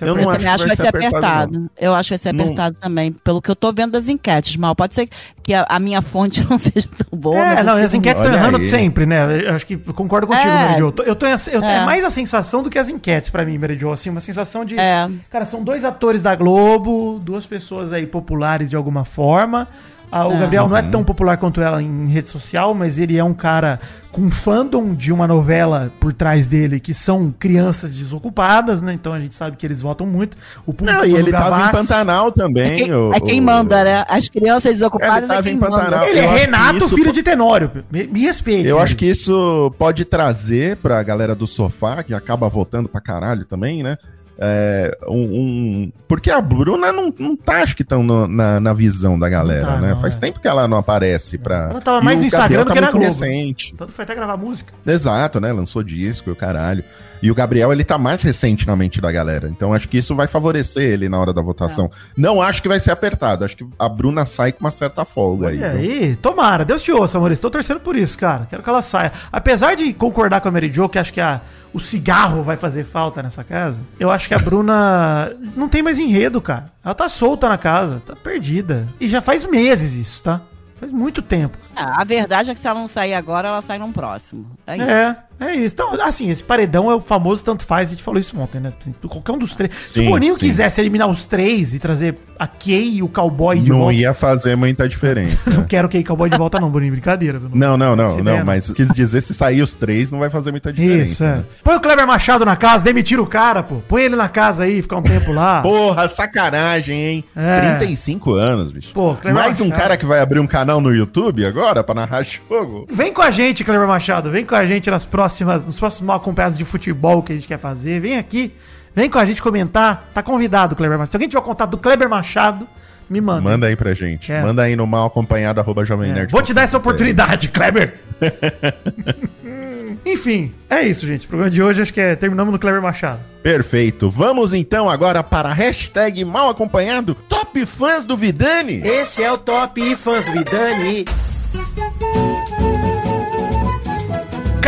Eu não Eu apertado. também acho que vai ser apertado. não. Eu acho que vai ser Não- apertado também. Pelo que eu tô vendo das enquetes, mal. Pode ser que a, a minha fonte não seja tão boa, É, mas não, assim, as enquetes estão errando aí. sempre, né? Eu acho que eu concordo contigo, É. Mary Jo. Eu tô, eu tô eu- é. É. mais a sensação do que as enquetes pra mim, Mary Jo. Assim, uma sensação de. É. Cara, são dois atores da Globo, duas pessoas aí populares de alguma forma. Ah, o É. Gabriel não é Uhum. tão popular quanto ela em rede social, mas ele é um cara com fandom de uma novela por trás dele, que são crianças desocupadas, né? Então a gente sabe que eles votam muito. O público Não, e ele tava em Gavassi- Pantanal É também. quem, o- é quem o- manda, né? As crianças desocupadas Ele é quem em manda. Pantanal. Ele Eu é que Renato, isso filho de Tenório. Me, me respeite. Eu acho Jo. que isso pode trazer pra galera do sofá, que acaba votando pra caralho também, né? É, um, um- Porque a Bruna não, não tá, acho que tão no- na, na visão da galera, tá, né? não, Faz é. tempo que ela não aparece pra. Ela tava mais no Instagram do que na muito Globo. recente. Tanto foi até gravar música. Exato, né? Lançou disco e o caralho. E o Gabriel, ele tá mais recente na mente da galera. Então acho que isso vai favorecer ele na hora da votação. Não acho que vai ser apertado. Acho que a Bruna sai com uma certa folga aí. Olha viu? aí, tomara. Deus te ouça, Maurício. Tô torcendo por isso, cara. Quero que ela saia. Apesar de concordar com a Mary Jo, que acho que a, o cigarro vai fazer falta nessa casa, eu acho que a Bruna não tem mais enredo, cara. Ela tá solta na casa, tá perdida. E já faz meses isso, tá? Faz muito tempo. Ah, a verdade é que se ela não sair agora, ela sai num próximo. É isso. É, é isso. Então, assim, esse paredão é o famoso tanto faz, a gente falou isso ontem, né? Assim, Qualquer um dos três. Se Sim, o Boninho sim. quisesse eliminar os três e trazer a Kay e o cowboy de Não volta. ia fazer muita diferença. Não quero Kay e cowboy de volta, não, Boninho. Brincadeira, viu? Não, não, não, Se não, né? mas quis dizer se sair os três não vai fazer muita diferença. Isso, é. né? Põe o Kleber Machado na casa, demitiram o cara, pô. Põe ele na casa aí, ficar um tempo lá. Porra, sacanagem, hein? É. 35 anos, bicho. Pô, Cleber Mais um Machado. cara que vai abrir um canal no YouTube agora pra narrar jogo. Vem com a gente, Kleber Machado. Vem com a gente nas próximas, nos próximos mal acompanhados de futebol que a gente quer fazer. Vem aqui, vem com a gente comentar. Tá convidado, Kleber Machado. Se alguém tiver contato do Kleber Machado, me manda. Manda aí pra gente. É. Manda aí no mal acompanhado arroba jovem É, nerd. Vou te dar essa oportunidade, Kleber. Enfim, é isso, gente. O programa de hoje acho que é terminamos no Kleber Machado. Perfeito. Vamos então agora para a hashtag mal acompanhado Top Fãs do Vidani. Esse é o Top Fãs do Vidani.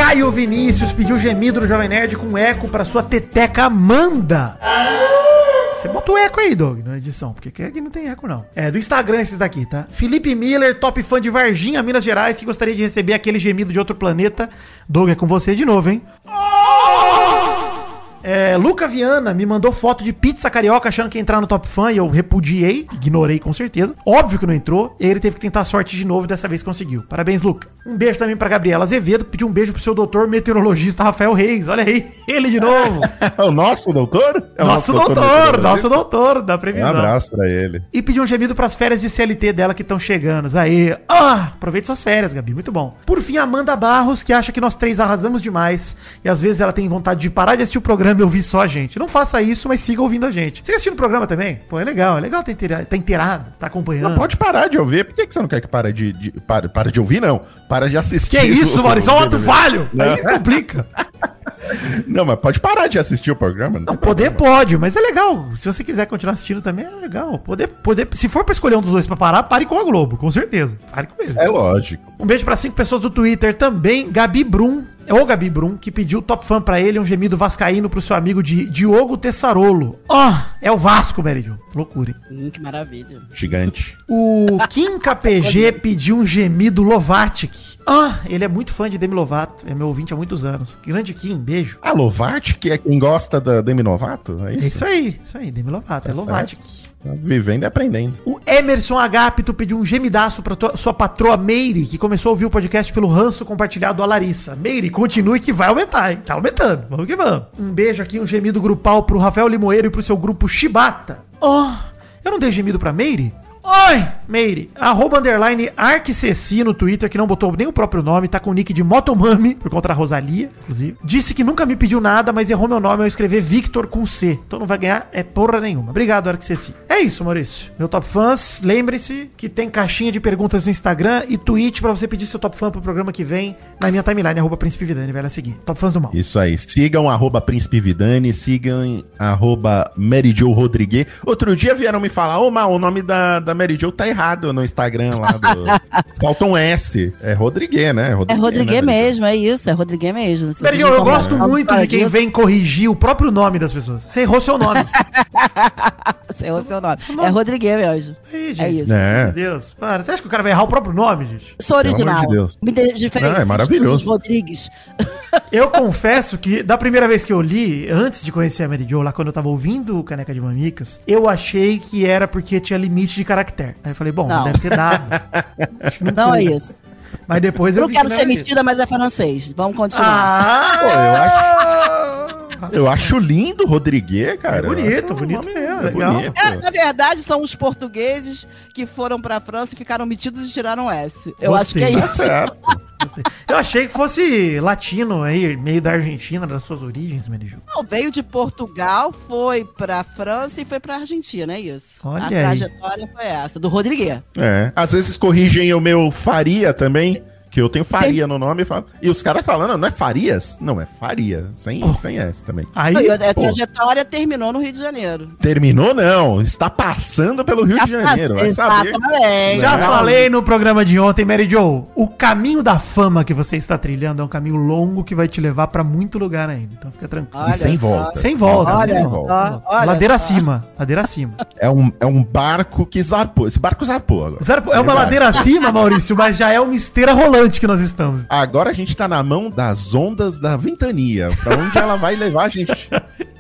Caio Vinícius pediu gemido no Jovem Nerd com eco pra sua teteca Amanda. Você bota o eco aí, Doug, na edição, porque aqui não tem eco, não. É, do Instagram esses daqui, tá? Felipe Miller, top fã de Varginha, Minas Gerais, que gostaria de receber aquele gemido de outro planeta. Doug, é com você de novo, hein? É, Luca Viana me mandou foto de pizza carioca achando que ia entrar no Top Fã e eu repudiei, ignorei com certeza. Óbvio que não entrou, e ele teve que tentar a sorte de novo, dessa vez conseguiu. Parabéns, Luca. Um beijo também pra Gabriela Azevedo, pediu um beijo pro seu doutor meteorologista Rafael Reis. Olha aí, ele de novo. É o nosso doutor? É o nosso doutor doutor, nosso doutor da Um previsão. abraço pra ele. E pediu um gemido pras férias de CLT dela que estão chegando. Aí, ah, aproveite suas férias, Gabi, muito bom. Por fim, Amanda Barros, que acha que nós três arrasamos demais. E às vezes ela tem vontade de parar de assistir o programa e ouvir só a gente. Não faça isso, mas siga ouvindo a gente. Siga assistindo o programa também? Pô, é legal, é legal tá inteirado, tá acompanhando. Não pode parar de ouvir. Por que, que você não quer que pare de, de para, para de ouvir, não? Para de assistir. Que isso, Maurício? Um o BBB. falho. Não. Aí complica. Não, mas pode parar de assistir o programa. Não Não, poder problema. pode, mas é legal. Se você quiser continuar assistindo também, é legal. Poder, poder, se for pra escolher um dos dois pra parar, pare com a Globo, com certeza. Pare com eles. É lógico. Um beijo pra cinco pessoas do Twitter também. Gabi Brum, o Gabi Brum, que pediu top fã pra ele, um gemido vascaíno pro seu amigo de Diogo Tessarolo. Ó, É o Vasco, Jo. Loucura, hein? Hum, que maravilha. Gigante. O Kim KPG pediu um gemido Lovatic. Ah, ele é muito fã de Demi Lovato. É meu ouvinte há muitos anos. Grande Kim, beijo. A Lovati, que é quem gosta da Demi Novato? É É isso? isso aí, isso aí, Demi Lovato, é Tá Lovatic. Tá Vivendo e aprendendo. O Emerson Agapito pediu um gemidaço pra tua- sua patroa Meire, que começou a ouvir o podcast pelo ranço compartilhado a Larissa. Meire, continue que vai aumentar, hein? Tá aumentando. Vamos que vamos. Um beijo aqui, um gemido grupal pro Rafael Limoeiro e pro seu grupo Shibata. Oh, eu não dei gemido pra Meire? Oi, Meire. Arroba underline Arquiceci no Twitter, que não botou nem o próprio nome, tá com o nick de Motomami, por conta da Rosalia, inclusive. Disse que nunca me pediu nada, mas errou meu nome ao escrever Victor com C. Então não vai ganhar é porra nenhuma. Obrigado, Arquiceci. É isso, Maurício. Meu top fãs, lembre-se que tem caixinha de perguntas no Instagram e tweet pra você pedir seu top fã pro programa que vem na minha timeline, arroba Príncipe Vidani, vai lá seguir. Top fãs do mal. Isso aí. Sigam arroba Príncipe Vidani, sigam arroba Mary Rodrigues. Outro dia vieram me falar, ô Mal, o nome da, da Mary Jo tá errado no Instagram lá do... Falta um S. É Rodrigues, né? É Rodrigues né, Mary Jo? mesmo, é isso, é Rodrigues mesmo. Se Peraí, vocês eu, gosto muito de quem vem corrigir o próprio nome das pessoas. Você errou seu nome. Você errou seu nome. É Rodrigues mesmo. Aí, É isso. É. Meu Deus. Para, você acha que o cara vai errar o próprio nome, gente? Sou original. de Deus. Me de- diferencie Não, é maravilhoso. dos Rodrigues. Eu confesso que da primeira vez que eu li, antes de conhecer a Mary Jo, lá quando eu tava ouvindo o Caneca de Mamicas, eu achei que era porque tinha limite de caractere. Aí eu falei, bom, não, Não. deve ter dado. Acho que Não é coube. isso. Mas depois Eu não vi quero que ser isso. metida, mas é francês. Vamos continuar. Ah! Pô, eu acho, eu acho lindo o Rodrigues, cara. É bonito, bonito mesmo, é legal. bonito. É, na verdade, são os portugueses que foram pra França e ficaram metidos e tiraram S. Eu acho que é Tá isso. certo. Eu achei que fosse latino aí, meio da Argentina, das suas origens, Mary Jo. Não, veio de Portugal, foi pra França e foi pra Argentina, é isso. Olha a aí. trajetória foi essa, do Rodrigues. É. Às vezes corrigem o meu Faria também, que eu tenho Faria no nome e os caras falando, não é Farias? Não, é Faria. Sem, sem S também. Aí, Não, a, trajetória terminou no Rio de Janeiro. Terminou, não. Está passando pelo Rio de Janeiro. Vai saber. Exatamente. Já Não. falei no programa de ontem, Mary Jo, o caminho da fama que você está trilhando é um caminho longo que vai te levar pra muito lugar ainda. Então fica tranquilo. Olha E sem só. volta. Sem volta, Olha sem volta. olha ladeira só. acima, ladeira acima. É um, é um barco que zarpou. Esse barco zarpou agora. Zero- é uma ladeira acima, Maurício, mas já é uma esteira rolante que nós estamos. Agora a gente tá na mão das ondas da ventania. Pra onde ela vai levar a gente.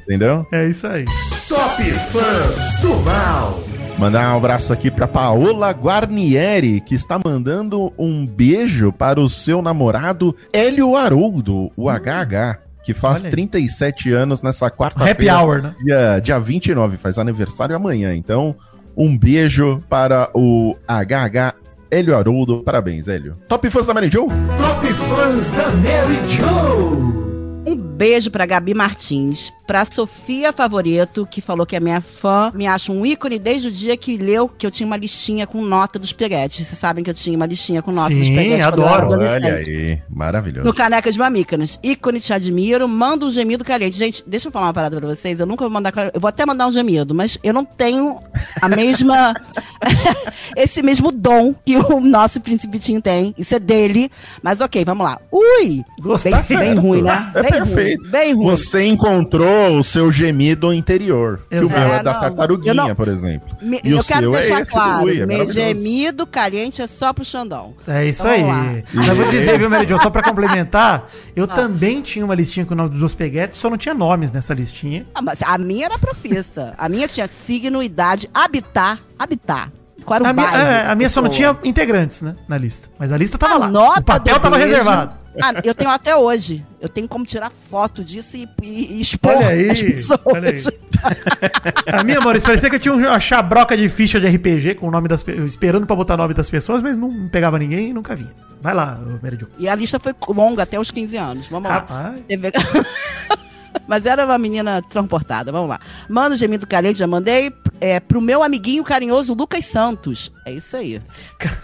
Entendeu? É isso aí. Top Fãs do Mal. Mandar um abraço aqui pra Paola Guarnieri, que está mandando um beijo para o seu namorado Hélio Haroldo, o HH, que faz Olha aí. 37 anos nessa Happy quarta-feira. hour, né? Dia, dia 29, faz aniversário amanhã. Então, um beijo para o HH Hélio Haroldo. Parabéns, Hélio. Top fãs da Mary Jo? Top Fãs da Mary Jo. Um beijo pra Gabi Martins, pra Sofia Favorito, que falou que é minha fã, me acha um ícone desde o dia que leu que eu tinha uma listinha com nota dos peguetes. Vocês sabem que eu tinha uma listinha com nota dos Sim, peguetes adoro. Olha aí, maravilhoso. No Caneca de Mamícanas. Ícone, te admiro. Manda um gemido caliente. Gente, deixa eu falar uma parada pra vocês. Eu nunca vou mandar. Eu vou até mandar um gemido, mas eu não tenho a mesma. esse mesmo dom que o nosso Principitinho tem. Isso é dele. Mas ok, vamos lá. Ui! Gostei. Bem, bem ruim, né? Bem perfeito. Ruim, bem ruim. Você encontrou o seu gemido interior. Que o Exato. meu é É, da não, tartaruguinha, não- por exemplo. Me- E o eu quero seu é deixar esse claro, Ui, é meu gemido caliente é só pro Xandão. É isso Então, aí. Mas eu vou dizer, viu, Jo, só pra complementar, Ah. eu também tinha uma listinha com o nome dos peguetes, só não tinha nomes nessa listinha. Ah, mas a minha era profissa. A minha tinha signo, idade, habitar, habitar. Qual era o A minha, bairro é, a minha só não tinha integrantes, né, na lista. Mas a lista tava A lá. nota o papel tava beijo- reservado. Ah, eu tenho até hoje. Eu tenho como tirar foto disso e, e- e expor Olha aí, as pessoas. olha aí. A minha, Maurício, parecia que eu tinha uma chabroca de ficha de RPG com o nome das pe- esperando pra botar o nome das pessoas, mas não, pegava ninguém e nunca vinha. Vai lá, Jo. E a lista foi longa até os 15 anos. Vamos lá. Rapaz. Teve- Mas era uma menina transportada, vamos lá. Manda o gemido caliente, já mandei. É, pro meu amiguinho carinhoso Lucas Santos. É isso aí.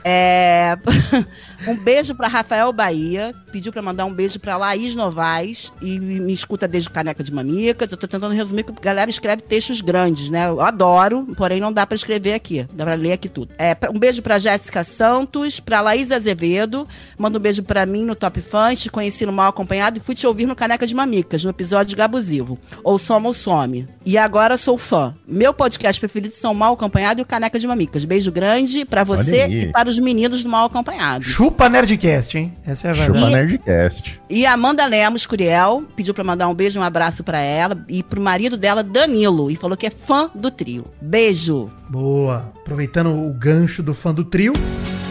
É, Um beijo pra Rafael Bahia. Pediu pra mandar um beijo pra Laís Novaes. E me escuta desde Caneca de Mamicas. Eu tô tentando resumir que a galera escreve textos grandes, né? Eu adoro, porém não dá pra escrever aqui. Dá pra ler aqui tudo. É, um beijo pra Jéssica Santos, pra Laís Azevedo. Manda um beijo pra mim no Top Fãs. Te conheci no Mal Acompanhado e fui te ouvir no Caneca de Mamicas, no episódio Gabusivo. Ou Soma ou Some. E agora sou fã. Meu podcast preferido são Mal Acompanhado e o Caneca de Mamicas. Beijo grande pra você e para os meninos do Mal Acompanhado. Chupa Nerdcast, hein? Essa é a verdade. Chupa E- Nerdcast. E a Amanda Lemos Curiel pediu pra mandar um beijo e um abraço pra ela e pro marido dela, Danilo, e falou que é fã do trio. Beijo. Boa. Aproveitando o gancho do fã do trio.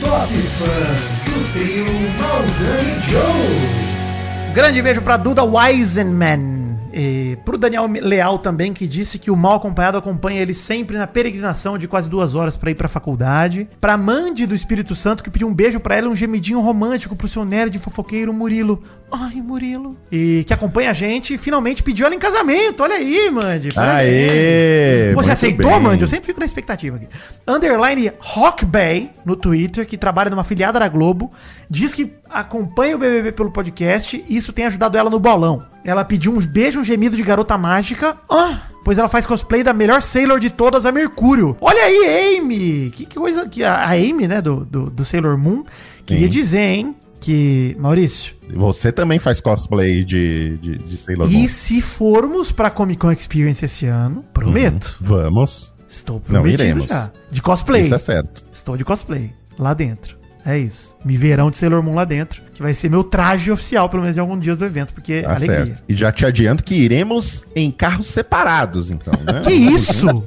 Top Fã do trio Maldani Joe. Grande beijo pra Duda Weisenman. E pro Daniel Leal também, que disse que o mal acompanhado acompanha ele sempre na peregrinação de quase duas horas pra ir pra faculdade. Pra Mandy do Espírito Santo, que pediu um beijo pra ela um gemidinho romântico pro seu nerd fofoqueiro Murilo. Ai, Murilo. E que acompanha a gente e finalmente pediu ela em casamento. Olha aí, Mandy. Aê! Você aceitou, bem. Mandy? Eu sempre fico na expectativa aqui. Underline Rock Bay no Twitter, que trabalha numa filiada da Globo, diz que acompanha o BBB pelo podcast e isso tem ajudado ela no bolão. Ela pediu um beijo, um gemido de garota mágica. Ah, pois ela faz cosplay da melhor Sailor de todas, a Mercúrio. Olha aí, Amy! Que, que coisa que a, Amy, né, do, do, do Sailor Moon, queria Sim. dizer, hein, que, Maurício, Você também faz cosplay de, de, de Sailor Moon. e se formos pra Comic Con Experience esse ano, prometo, Vamos. estou Não, prometido iremos. já. De cosplay. Isso é certo. Estou de cosplay lá dentro. É isso. Me verão de Sailor Moon lá dentro, que vai ser meu traje oficial, pelo menos em alguns dias do evento, porque Tá alegria. certo. E já te adianto que iremos em carros separados, então, né? Que isso?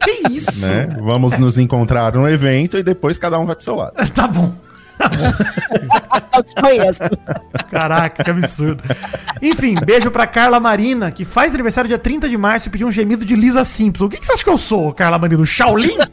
que isso? Né? Vamos nos encontrar no evento e depois cada um vai pro seu lado. Tá bom. Eu te conheço. Caraca, que absurdo. Enfim, beijo pra Carla Marina, que faz aniversário dia 30 de março e pediu um gemido de Lisa Simpson. O que, que você acha que eu sou, Carla Marina? O Shaolin?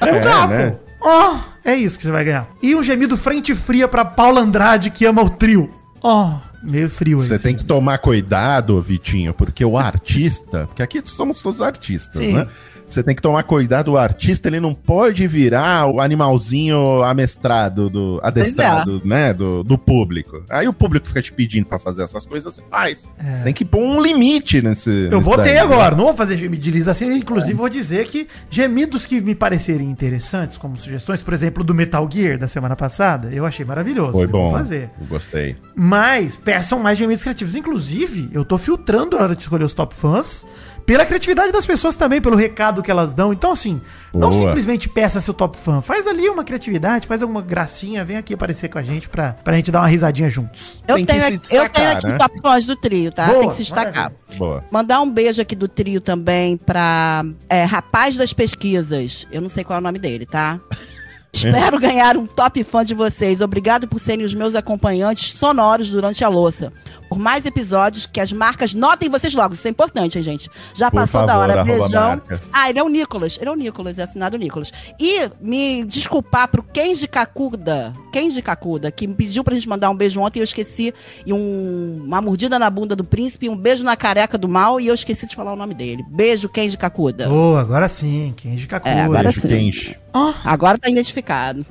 É, dá, né? pô. É isso que você vai ganhar. E um gemido frente fria pra Paula Andrade, que ama o trio. Ó, meio frio Você tem que tomar cuidado, Vitinho, porque o artista, porque aqui somos todos artistas, Sim. né? Você tem que tomar cuidado, o artista ele não pode virar o animalzinho amestrado, do, adestrado, né, do, do público. Aí o público fica te pedindo pra fazer essas coisas, você faz. Você tem que pôr um limite nesse. Eu botei daí, né? agora, não vou fazer gemido de Lisa assim, inclusive vou dizer que gemidos que me parecerem interessantes, como sugestões, por exemplo, do Metal Gear da semana passada, eu achei maravilhoso. Foi bom. fazer. Eu gostei. Mas peçam mais gemidos criativos. Inclusive, eu tô filtrando na hora de escolher os top fãs pela criatividade das pessoas também, pelo recado que elas dão. Então, assim, não Boa. simplesmente peça seu top fã. Faz ali uma criatividade, faz alguma gracinha, vem aqui aparecer com a gente pra, pra gente dar uma risadinha juntos. Eu tenho, eu tenho aqui né? o top fãs do trio, tá? Boa, Tem que se destacar. maravilha. Boa. Mandar um beijo aqui do trio também pra é, Rapaz das Pesquisas. Eu não sei qual é o nome dele, tá? Espero ganhar um top fã de vocês. Obrigado por serem os meus acompanhantes sonoros durante a louça. Por mais episódios que as marcas notem vocês logo. Isso é importante, hein, gente? Já Por passou da favor, hora. arroba Beijão. Ah, ele é o Nicolas. Ele é o Nicolas, é assinado Nicolas. E me desculpar pro Kenji Kakuda. Kenji Kakuda, que me pediu pra gente mandar um beijo ontem e eu esqueci. E um- uma mordida na bunda do príncipe, e um beijo na careca do mal e eu esqueci de falar o nome dele. Beijo, Kenji Kakuda. Boa, agora sim, Kenji Kakura. É, agora Beijo sim. quente. Agora tá identificado.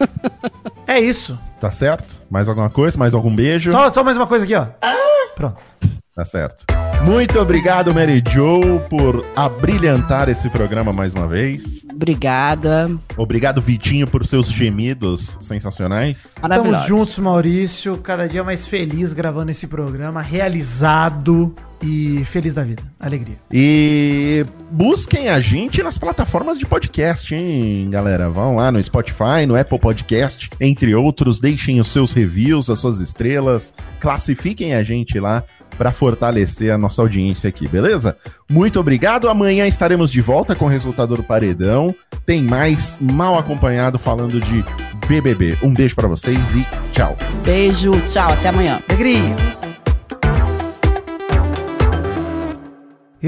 É isso. Tá certo? Mais alguma coisa? Mais algum beijo? Só, só mais uma coisa aqui, ó. Pronto. Tá certo. Muito obrigado, Mary Joe, por abrilhantar esse programa mais uma vez. Obrigada. Obrigado, Vitinho, por seus gemidos sensacionais. Estamos juntos, Maurício. Cada dia mais feliz gravando esse programa, realizado e feliz da vida. Alegria. E busquem a gente nas plataformas de podcast, hein, galera? Vão lá no Spotify, no Apple Podcast, entre outros. Deixem os seus reviews, as suas estrelas. Classifiquem a gente lá para fortalecer a nossa audiência aqui, beleza? Muito obrigado. Amanhã estaremos de volta com o resultado do Paredão. Tem mais mal acompanhado falando de BBB. Um beijo para vocês e tchau. Beijo, tchau, até amanhã. Alegria.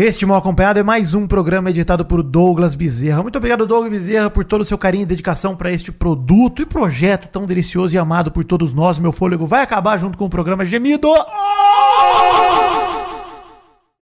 Este Mal Acompanhado é mais um programa editado por Douglas Bezerra. Muito obrigado, Douglas Bezerra, por todo o seu carinho e dedicação para este produto e projeto tão delicioso e amado por todos nós. Meu fôlego vai acabar junto com o programa Gemido. Ah!